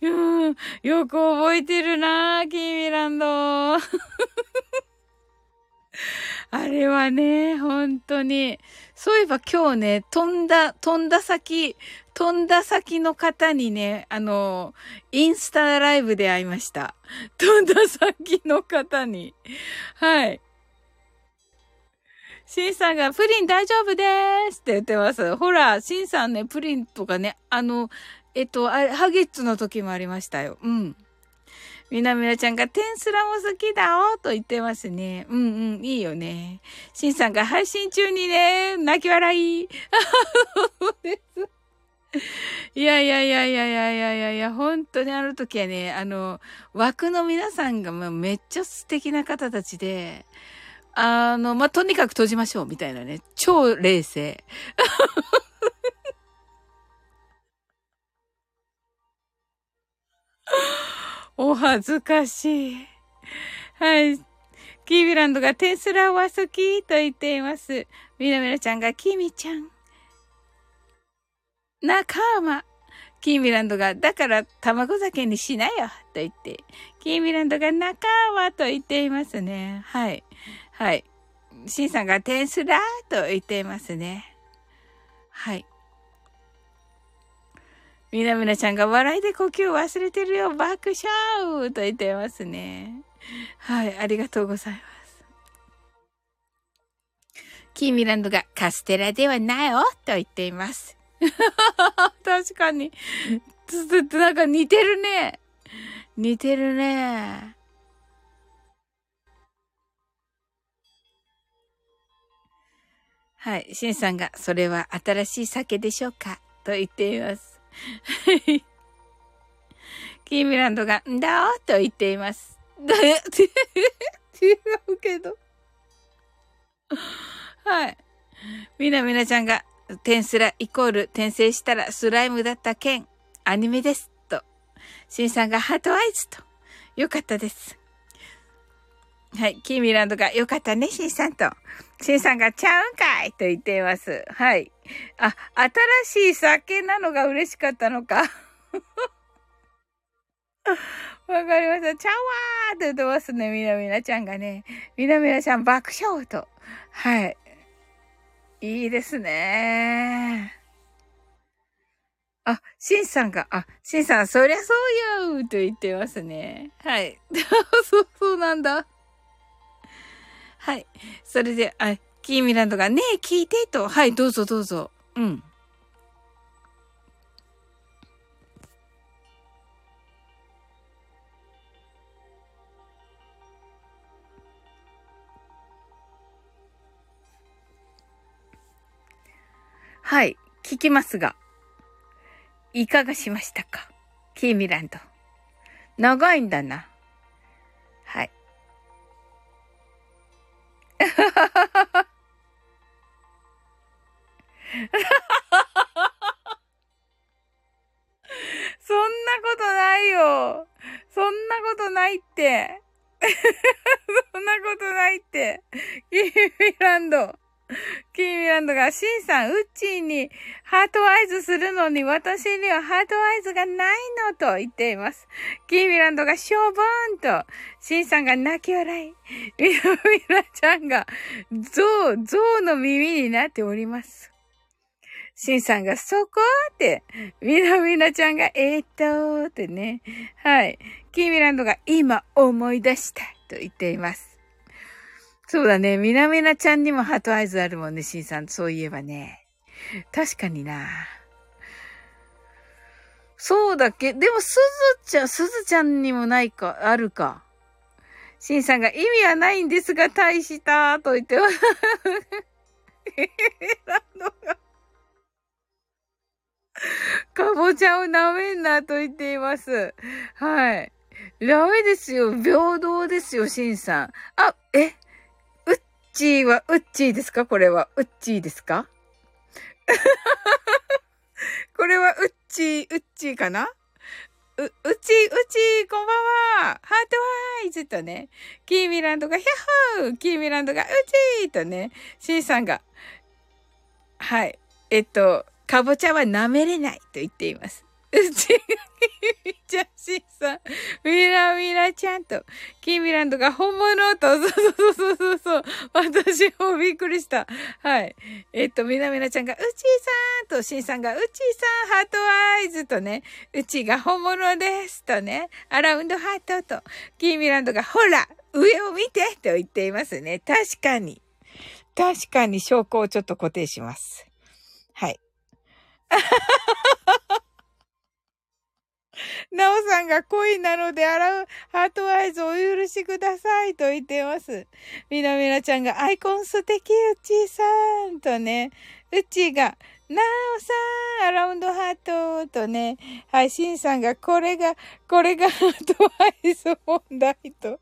うん、よく覚えてるなキーミランド。*laughs* あれはね、本当に。そういえば今日ね、飛んだ、飛んだ先、飛んだ先の方にね、あの、インスタライブで会いました。飛んだ先の方に。はい。シンさんがプリン大丈夫でーすって言ってます。ほら、シンさんね、プリンとかね、あの、えっと、あ、ハゲッツの時もありましたよ。うん。みなみなちゃんがテンスラも好きだおと言ってますね。うんうん、いいよね。シンさんが配信中にね、泣き笑い。い *laughs* やいやいやいやいやいやいやいや、本当にあの時はね、あの、枠の皆さんがめっちゃ素敵な方たちで、あの、まあ、とにかく閉じましょう、みたいなね。超冷静。*laughs* お恥ずかしい。はい。キーミランドがテスラは好きと言っています。みなみなちゃんがキミちゃん。仲間。キーミランドが、だから卵酒にしなよと言って、キーミランドが仲間と言っていますね。はい。はい。シンさんがテンスラーと言っていますね。はい。みなみなちゃんが笑いで呼吸忘れてるよ、爆笑と言っていますね。はい、ありがとうございます。キーミランドがカステラではないよと言っています。*laughs* 確かに。つつつ、なんか似てるね。似てるね。はい。シンさんが、それは新しい酒でしょうか？と言っています。*laughs* キーミランドが、んだーと言っています。違うけど。はい。みなみなちゃんが、テンスライコール転生したらスライムだった件、アニメです。と。シンさんがハートアイズと。よかったです。はい。キーミランドがよかったね、シンさんと。シンさんがちゃうんかいと言っています。はい。あ、新しい酒なのが嬉しかったのか。*laughs* わかりました。ちゃうわーって言ってますね、みなみなちゃんがね。みなみなちゃん爆笑と。はい。いいですねあ、シンさんが、あ、シンさん、そりゃそうよと言ってますね。はい。*laughs* そう、そうなんだ。はい。それで、あ、キーミランドが、ねえ、聞いてと。はい、どうぞどうぞ。うん。はい、聞きますが、いかがしましたか？キーミランド。長いんだな。*laughs* そんなことないよ。そんなことないって。*laughs* そんなことないって。*laughs* キーミランド。キーミランドが、シンさん、ウッチーに heart eyes するのに私には heart eyes がないのと言っています。キーミランドが、しょぼーんと、シンさんが泣き笑い。ミラミラちゃんが、ゾウ、ゾウの耳になっております。シンさんが、そこって、ミラミラちゃんが、えー、っとってね。はい。キーミランドが、今思い出したと言っています。そうだね。みなみなちゃんにもハートアイズあるもんね、しんさん。そういえばね。確かにな。そうだっけ？でも、すずちゃん、すずちゃんにもないか、あるか。しんさんが意味はないんですが、大したと言ってます。かぼちゃを舐めんなと言っています。はい。ダメですよ。平等ですよ、しんさん。あ、え？チーは、ウッチーですか？これは、ウッチーですか？*laughs* これは、ウッチー、ウッチーかな？う、うち、うち、こんばんは。ハートワイズとね、キーミランドが、ヒャッホーキーミランドが、うちーとね、シンさんが、はい。えっと、かぼちゃは舐めれないと言っています。うちがキミちゃしんさん、ミラミラちゃんと、キーミランドが本物と、そうそうそうそうそう、私もびっくりした。はい。えっと、ミラミラちゃんが、うちーさんと、しんさんが、うちーさん、ハートアイズとね、うちが本物ですとね、アラウンドハートと、キーミランドが、ほら、上を見てと言っていますね。確かに。確かに証拠をちょっと固定します。はい。んが恋なので洗うハートアイズお許しくださいと言ってます。みなみなちゃんがアイコン素敵うちーさんとね、うちがなおさん、アラウンドハートとね、はい、しんさんが、これが、これがハートアイズ問題と、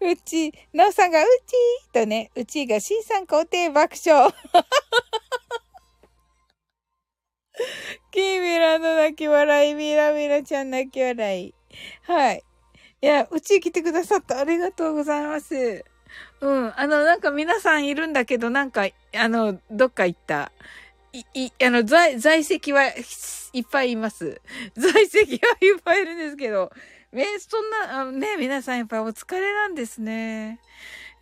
うち、なおさんが、うちとね、うちが、しんさん肯定爆笑。キーミラの泣き笑い、ミラミラちゃん泣き笑い。はい。いや、うち来てくださったありがとうございます。うん。あの、なんか皆さんいるんだけど、なんか、あの、どっか行った。い、い、あの、在、在籍はいっぱいいます。*laughs* 在籍はいっぱいいるんですけど、え、そんな、あね、皆さんやっぱお疲れなんですね。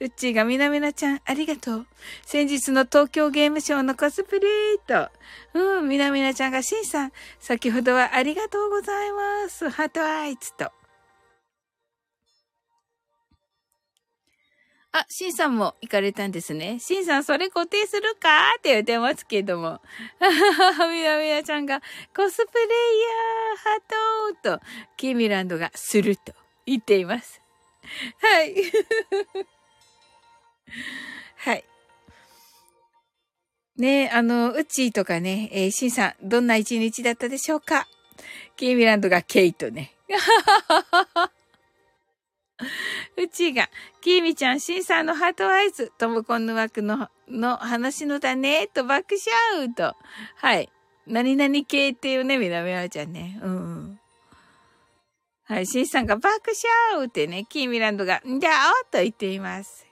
うっちーがみなみなちゃん、ありがとう。先日の東京ゲームショウのコスプレート。うん、みなみなちゃんがしんさん、先ほどはありがとうございます。ハートアイツと。あ、シンさんも行かれたんですね。シンさん、それ固定するか？って言ってますけども。*laughs* みなみなちゃんが、コスプレイヤー、ハトーと、キーミランドがすると言っています。はい。*laughs* はい。ねあの、うちとかね、えー、シンさん、どんな一日だったでしょうか？キーミランドがケイトね。*laughs* うちが、きーみちゃん、しんさんのハートアイズ、ともこんの枠の、の話のだね、と爆笑と。はい。何々系っていうね、みなみあちゃんね。うん。はい。しんさんが爆笑ってね、キーミランドが、んじゃおと言っています。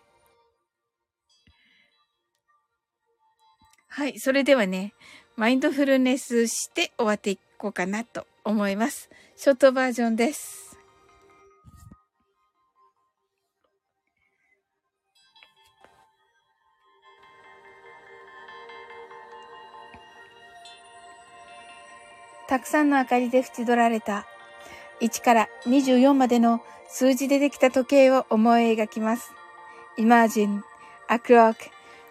はい。それではね、マインドフルネスして終わっていこうかなと思います。ショートバージョンです。たくさんの明かりで縁取られた1から24までの数字でできた時計を思い描きます。Imagine a clock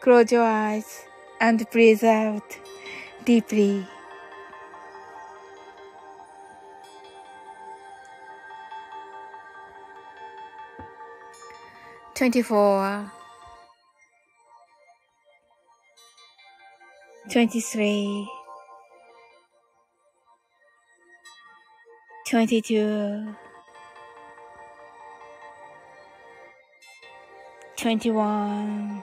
Close your eyes and breathe out deeply. 24 23 22 21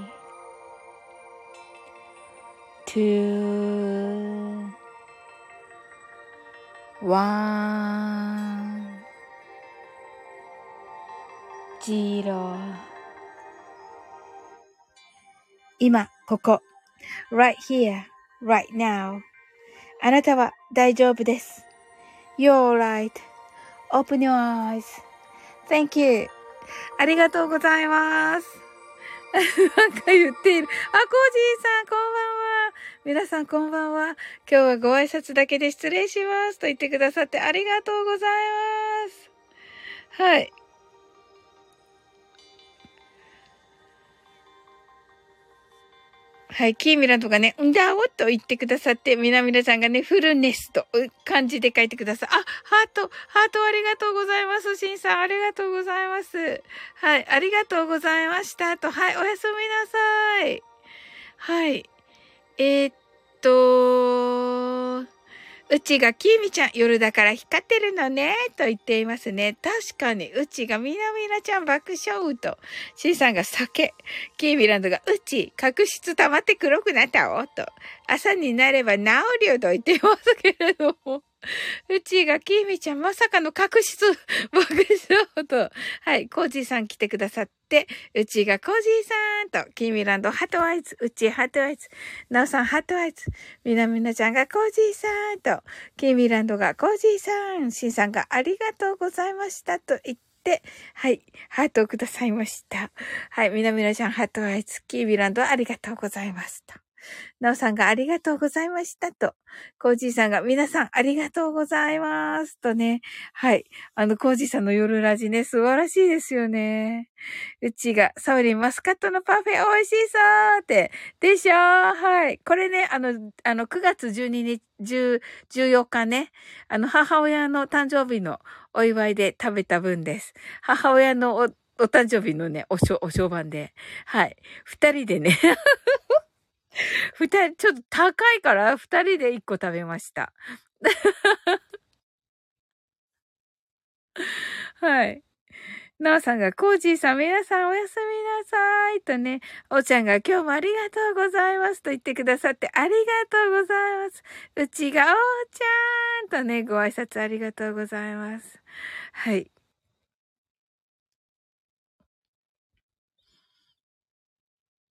two, one, zero 今、ここ。right here, right now. あなたは大丈夫です。You're right.Open your eyes.Thank you. ありがとうございます。なんか言っている。あ、コージーさん、こんばんは。皆さん、こんばんは。今日はご挨拶だけで失礼します。と言ってくださってありがとうございます。はい。はい、キーミラとかね、んだおと言ってくださって、みなみなさんがね、フルネスと漢字で書いてください。あ、ハート、ハートありがとうございます。しんさん、ありがとうございます。はい、ありがとうございましたと、はい、おやすみなさい。はい。えー、っと、うちがきみちゃん、夜だから光ってるのね、と言っていますね。確かに、うちがみなみなちゃん爆笑と、しんさんが酒、キーミランドがうち、角質溜まって黒くなったおと、朝になれば治るよと言っていますけれども。うちがきみちゃん、まさかの確執、*laughs* 爆笑と。はい、コージーさん来てくださって、うちがコージーさんと、キーミランド、 heart eyes、うち heart eyes、ナオさん heart eyes、みなみなちゃんがコージーさんと、キーミランドがコージーさん、シンさんがありがとうございましたと言って、はい。ハートをくださいました。はい。みなみなちゃん、 heart eyes、キーミランドありがとうございました。なおさんがありがとうございましたと。コージーさんが皆さんありがとうございますとね。はい。あの、コージーさんの夜ラジね、素晴らしいですよね。うちが、さおりんマスカットのパフェ美味しそうって。でしょはい。これね、あの、あの、9月12日、10、14日ね、あの、母親の誕生日のお祝いで食べた分です。母親のお、お誕生日のね、おしょ、お商売で。はい。二人でね *laughs* 二人、ちょっと高いから二人で一個食べました。*laughs* はい。なおさんが、コージーさん、皆さんおやすみなさい。とね、おちゃんが今日もありがとうございますと言ってくださってありがとうございます。うちがおーちゃんとね、ご挨拶ありがとうございます。はい。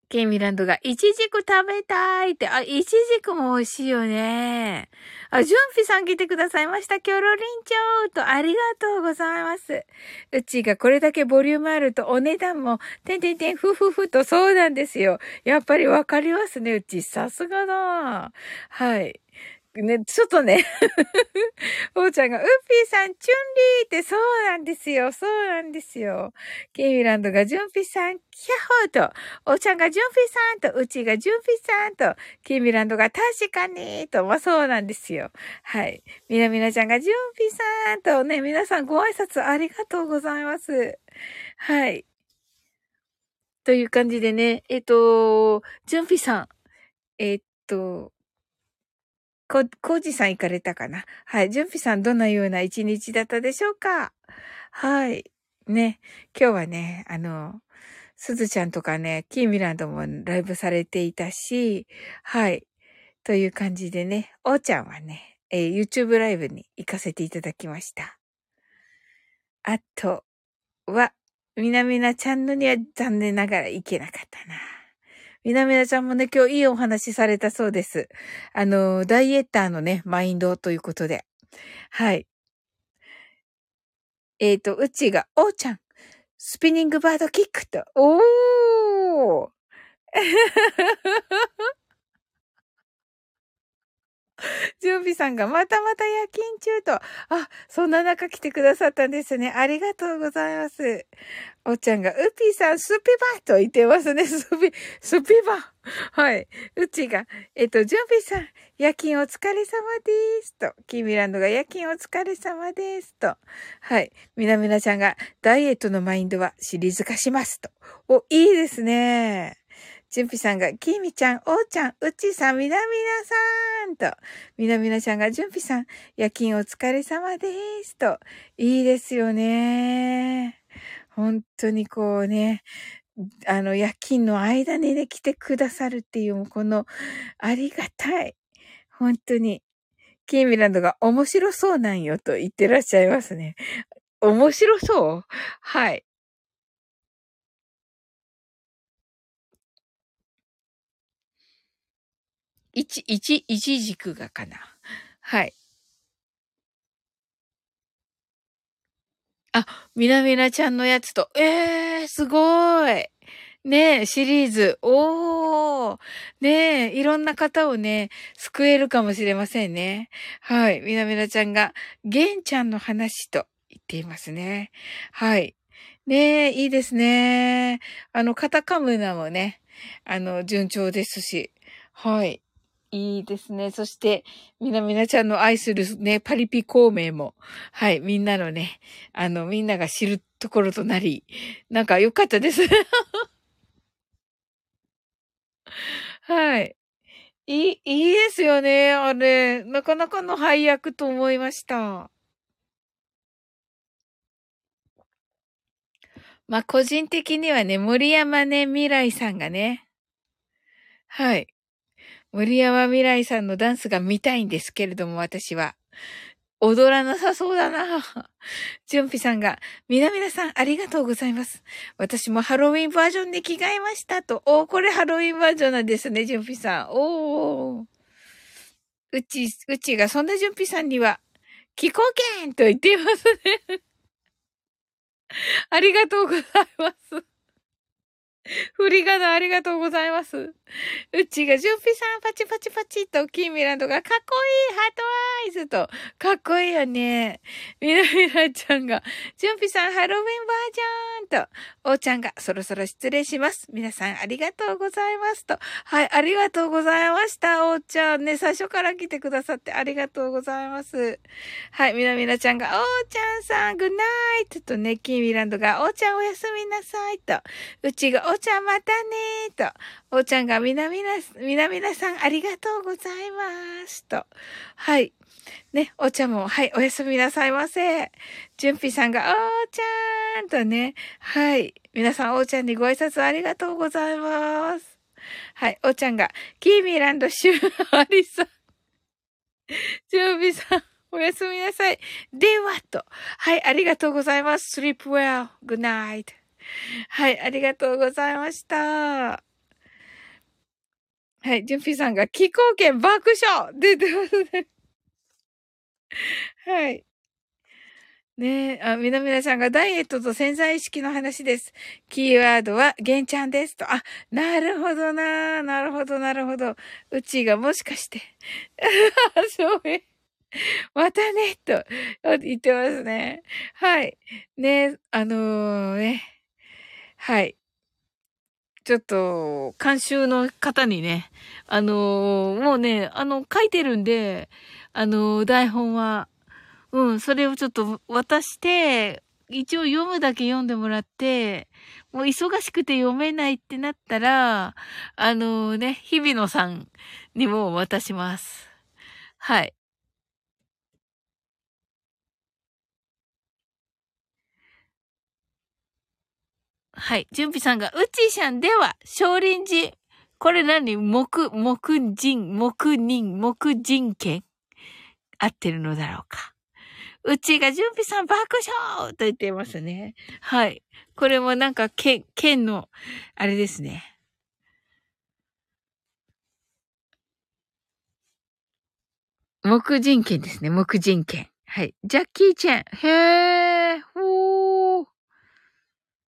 ケイミランドが、イチジク食べたいって、あ、イチジクも美味しいよね。あ、ジュンフィさん来てくださいました。キョロリンチョーと、ありがとうございます。うちがこれだけボリュームあると、お値段も、てんてんてん、ふふふと、そうなんですよ。やっぱりわかりますね、うち。さすがだ。はい。ね、ちょっとね *laughs* おーちゃんが、ウッピーさん、チュンリーってそうなんですよ。そうなんですよ。ケイミランドが、ジュンピーさん、キャホーと、おーちゃんが、ジュンピーさんと、うちが、ジュンピーさんと、ケイミランドが、確かにと、まあそうなんですよ。はい。みなみなちゃんが、ジュンピーさんとね、皆さんご挨拶ありがとうございます。はい。という感じでね、えっと、ジュンピーさん、えっと、こ、コージさん行かれたかな？はい。純備さんどのような一日だったでしょうか？はい。ね。今日はね、あの、すずちゃんとかね、キーミランドもライブされていたし、はい。という感じでね、おーちゃんはね、えー、YouTube ライブに行かせていただきました。あとは、みなみなちゃんのには残念ながら行けなかったな。みなみなちゃんもね、今日いいお話されたそうです。あの、ダイエッターのね、マインドということで。はい。えっ、ー、と、うちが、おうちゃん、スピニングバードキックと、おー *laughs* 準備さんがまたまた夜勤中と。あ、そんな中来てくださったんですね。ありがとうございます。おっちゃんが、ウピーさん、スピバと言ってますね。*laughs* スピ、スピバ。はい。うちが、えっと、準備さん、夜勤お疲れ様です。と。キミランドが夜勤お疲れ様です。と。はい。みなみなちゃんが、ダイエットのマインドはシリーズ化します。と。お、いいですね。じゅんぴさんが、きみちゃん、おーちゃん、うちさん、みなみなさんと、みなみなちゃんが、じゅんぴさん、夜勤お疲れ様です。と、いいですよね。本当にこうね、あの、夜勤の間にね、来てくださるっていう、この、ありがたい。本当に。キーミランドが面白そうなんよと言ってらっしゃいますね。面白そう？はい。一、一、一軸がかな。はい。あ、みなみなちゃんのやつと、ええー、すごい。ねえ、シリーズ。おー。ねえ、いろんな方をね、救えるかもしれませんね。はい。みなみなちゃんが、ゲンちゃんの話と言っていますね。はい。ねえ、いいですね。あの、カタカムナもね、あの、順調ですし。はい。いいですね。そして、みなみなちゃんの愛するね、パリピ孔明も、はい、みんなのね、あの、みんなが知るところとなり、なんか良かったです。*laughs* はい。いい、いいですよね、あれ。なかなかの配役と思いました。まあ、個人的にはね、森山ね、未来さんがね、はい。森山未来さんのダンスが見たいんですけれども、私は。踊らなさそうだな。ジュンピさんが、みなみなさんありがとうございます。私もハロウィンバージョンで着替えましたと。おー、これハロウィンバージョンなんですね、ジュンピさん。おー。うち、うちがそんなジュンピさんには、気候圏と言っていますね。ありがとうございます。*laughs* 振り仮名ありがとうございます。うちが、ジュンピさん、パチパチパチと、キーミランドが、かっこいいハートアイズと、かっこいいよね。ミラミラちゃんが、ジュンピさん、ハロウィンバージョンと、おーちゃんが、そろそろ失礼します。皆さん、ありがとうございますと。はい、ありがとうございました。おーちゃんね、最初から来てくださってありがとうございます。はい、ミラミラちゃんが、おーちゃんさん、グッナイトとね、キーミランドが、おーちゃんおやすみなさいと。うちが、おーちゃんまたねーと。おーちゃんが、みなみな、みなみなさんありがとうございます。と。はい。ね、お茶も、はい、おやすみなさいませ。じゅんぴさんが、おーちゃんとね、はい。皆さん、おーちゃんにご挨拶ありがとうございます。はい、おーちゃんが、キーミランドシューアリさん。じゅんぴさん、おやすみなさい。では、と。はい、ありがとうございます。sleep well. good night. はい、ありがとうございました。はい、ジュンピさんが気候圏爆笑出てますね。はい。ねえ、あ、みなみなさんがダイエットと潜在意識の話です。キーワードは、ゲンちゃんですと。あ、なるほどななるほど、なるほど。うちがもしかして、あ *laughs* そうね。またね、と言ってますね。はい。ね、あのー、ね。はい。ちょっと、監修の方にね、あのー、もうね、あの、書いてるんで、あの、台本は、うん、それをちょっと渡して、一応読むだけ読んでもらって、もう忙しくて読めないってなったら、あの、ね、日比野さんにも渡します。はい。はい。準備さんが、うちしゃんでは、少林寺。これ何？木、木人、木人、木人剣合ってるのだろうか。うちが準備さん爆笑と言っていますね。はい。これもなんか剣、剣の、あれですね。木人剣ですね。木人剣。はい。ジャッキーチェン。へー。ほー。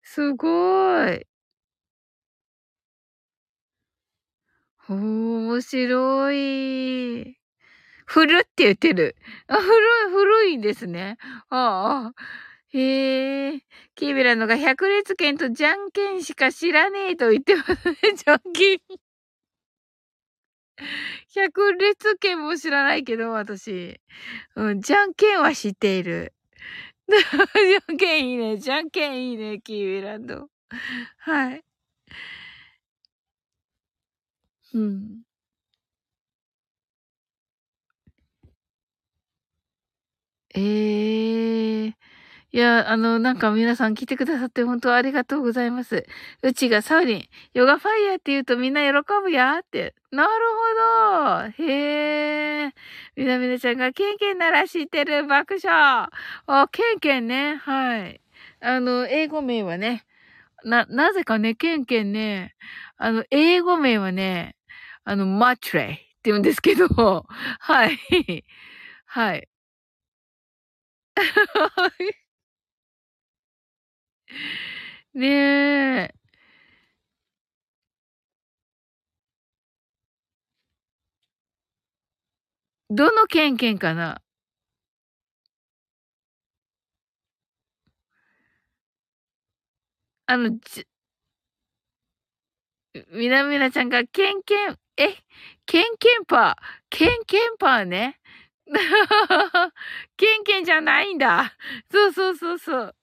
すごい。ほー、面白い。古って言ってる。あ、古い、古いんですね。ああ。へえ。キービラのが百列拳とじゃんけんしか知らねえと言ってますね。じゃんけん。百列拳も知らないけど、私。うん、じゃんけんは知っている。じゃんけんいいね。じゃんけんいいね、キービランド。はい。うん。ええいや、あの、なんか皆さん来てくださって本当ありがとうございます。うちがサウリン、ヨガファイヤーって言うとみんな喜ぶやって。なるほど。へえ。みなみなちゃんがケンケンなら知ってる爆笑。あ、ケンケンね。はい。あの、英語名はね、な、なぜかね、ケンケンね、あの、英語名はね、あの、マトレイって言うんですけど、はい。はい。*laughs* ねえ。どのケンケンかな？あの、みなみなちゃんが、ケンケン、え、ケンケンパー、ケンケンパーね。*laughs* ケンケンじゃないんだ。そうそうそうそう。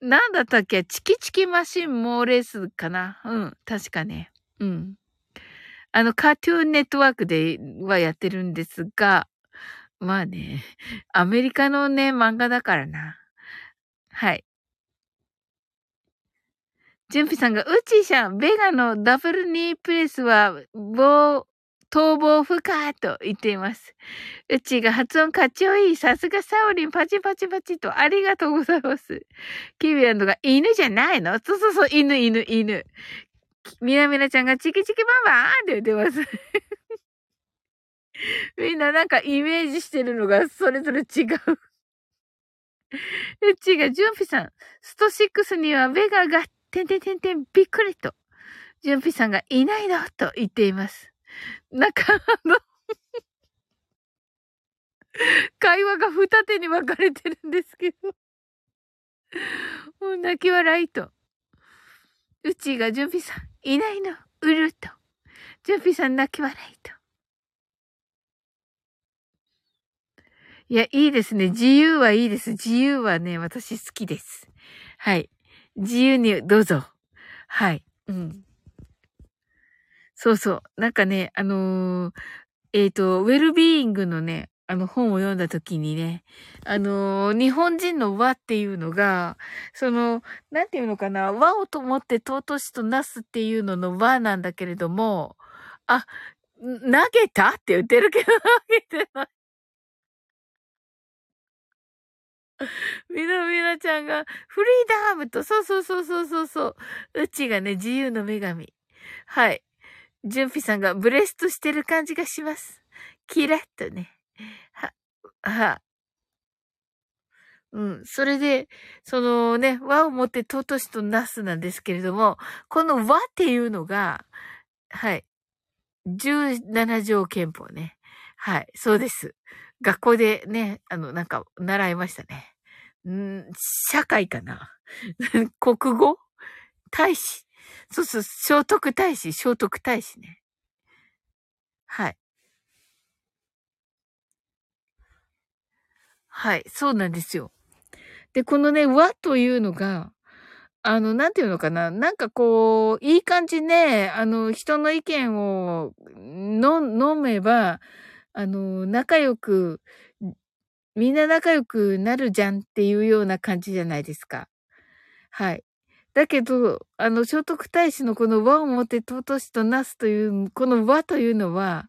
なんだったっけ？チキチキマシンモーレースかな？うん、確かね。うん。あの、カートゥーンネットワークではやってるんですが、まあね、アメリカのね、漫画だからな。はい。ジュンピさんが、うちーしゃん、ベガのダブルニープレスは、棒、逃亡不可と言っています。うちが発音かっちょいい。さすがサオリン、パチパチパチと、ありがとうございます。キビランドが、犬じゃないの？そうそうそう、犬、犬、犬。みなみなちゃんがチキチキバンバーンって言ってます。*laughs* みんななんかイメージしてるのがそれぞれ違う。うちが、ジュンピさん、スト6にはベガが、てんてんてんてん、びっくりと、ジュンピさんがいないの？と言っています。なんか、あの会話が二手に分かれてるんですけどもう泣き笑いと。うちがジュンピさん、いないの、うると。ジュンピさん泣き笑いと。いや、いいですね。自由はいいです。自由はね、私好きです。はい。自由にどうぞ。はい。うん。そうそう。なんかね、あのー、えっ、ー、と、ウェルビーイングのね、あの本を読んだ時にね、あのー、日本人の和っていうのが、その、なんていうのかな、和をと思って尊しとなすっていうのの和なんだけれども、あ、投げた？って言ってるけど、投げてない。みなみなちゃんが、フリーダームと、そうそうそうそうそうそう。うちがね、自由の女神。はい。じゅんぴさんがブレストしてる感じがします。キラッとね。は、は。うん。それで、そのね、和をもって尊しとなすなんですけれども、この和っていうのが、はい。17条憲法ね。はい。そうです。学校でね、あの、なんか、習いましたね。ん社会かな *laughs* 国語？大使？そうそう、聖徳太子、聖徳太子ね。はい。はい、そうなんですよ。で、このね、和というのが、あの、なんていうのかな。なんかこう、いい感じね、あの、人の意見をの、飲めば、あの、仲良く、みんな仲良くなるじゃんっていうような感じじゃないですか。はい。だけど、あの、聖徳太子のこの和をもって尊しとなすという、この和というのは、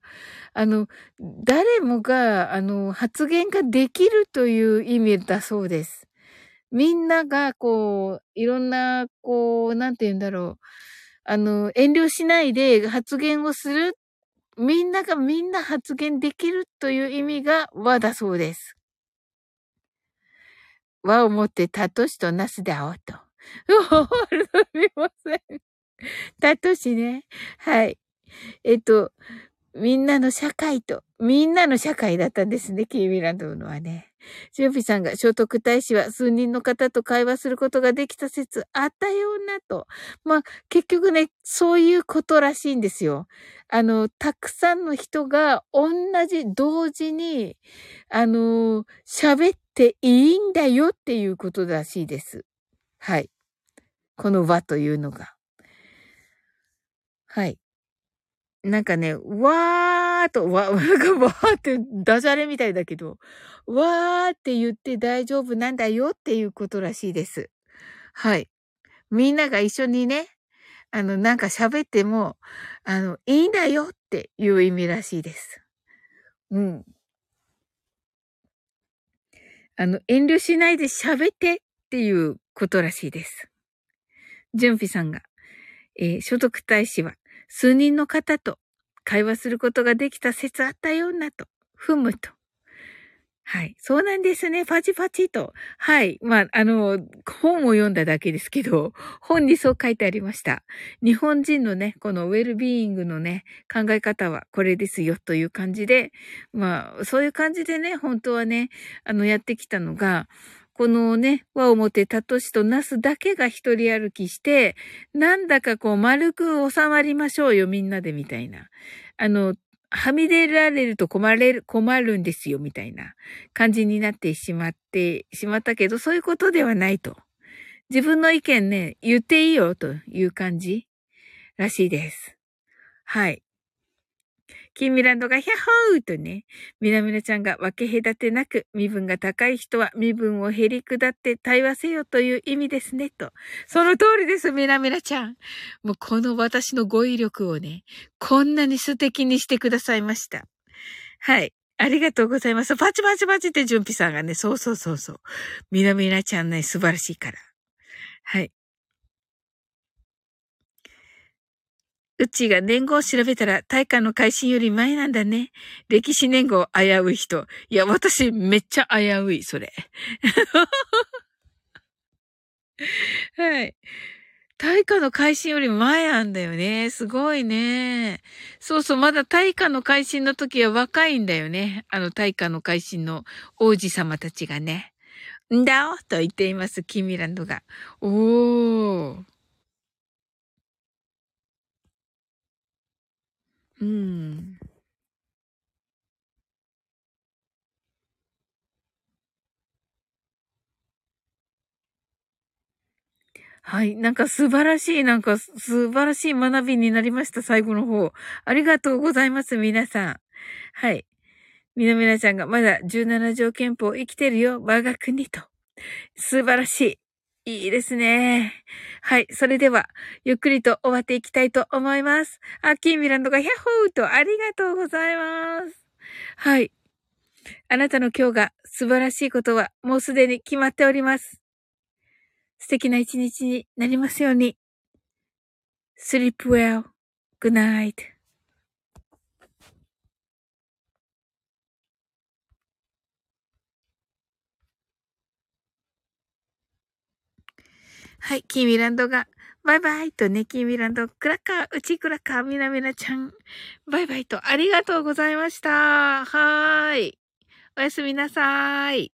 あの、誰もが、あの、発言ができるという意味だそうです。みんなが、こう、いろんな、こう、なんて言うんだろう。あの、遠慮しないで発言をする。みんながみんな発言できるという意味が和だそうです。和をもって尊しとなすであおうと。すみません。たとしね。はい。えっと、みんなの社会と、みんなの社会だったんですね、キーミランドのはね。シュンピさんが聖徳太子は数人の方と会話することができた説あったようなと。まあ、結局ね、そういうことらしいんですよ。あの、たくさんの人が同じ、同時に、あの、喋っていいんだよっていうことらしいです。はい。この和というのが。はい。なんかね、わーと、わ、*laughs* わーってダジャレみたいだけど、わーって言って大丈夫なんだよっていうことらしいです。はい。みんなが一緒にね、あの、なんか喋っても、あの、いいんだよっていう意味らしいです。うん。あの、遠慮しないで喋ってっていうことらしいです。純ピさんが、えー、所得大使は数人の方と会話することができた説あったようなと、ふむと。はい。そうなんですね。パチパチと。はい。まあ、あの、本を読んだだけですけど、本にそう書いてありました。日本人のね、このウェルビーイングのね、考え方はこれですよという感じで、まあ、そういう感じでね、本当はね、あの、やってきたのが、このね、和をもてたとしとなすだけが一人歩きして、なんだかこう丸く収まりましょうよ、みんなでみたいな。あの、はみ出られると困れる、困るんですよ、みたいな感じになってしまってしまったけど、そういうことではないと。自分の意見ね、言っていいよという感じらしいです。はい。キーミランドがヒャホーとね、みなみなちゃんが分け隔てなく、身分が高い人は身分を減り下って対話せよという意味ですね、と。その通りです、みなみなちゃん。もうこの私の語彙力をね、こんなに素敵にしてくださいました。はい。ありがとうございます。パチパチパチって純ピさんがね、そうそうそうそう。みなみなちゃんね、素晴らしいから。はい。うちが年号を調べたら大化の改新より前なんだね。歴史年号危うい人。いや、私めっちゃ危うい、それ。*laughs* はい。大化の改新より前なんだよね。すごいね。そうそう、まだ大化の改新の時は若いんだよね。あの大化の改新の王子様たちがね。んだおと言っています、キミランドが。おー。うん。はい。なんか素晴らしい、なんか素晴らしい学びになりました、最後の方。ありがとうございます、皆さん。はい。みなみなちゃんがまだ17条憲法生きてるよ、我が国と。素晴らしい。いいですね。はい。それでは、ゆっくりと終わっていきたいと思います。あ、キーミランドがヒャッホーとありがとうございます。はい。あなたの今日が素晴らしいことはもうすでに決まっております。素敵な一日になりますように。sleep well. good night. はい、キーミランドが、バイバイとね、キーミランド、クラッカー、うちクラッカー、みなみなちゃん、バイバイとありがとうございました。はーい。おやすみなさーい。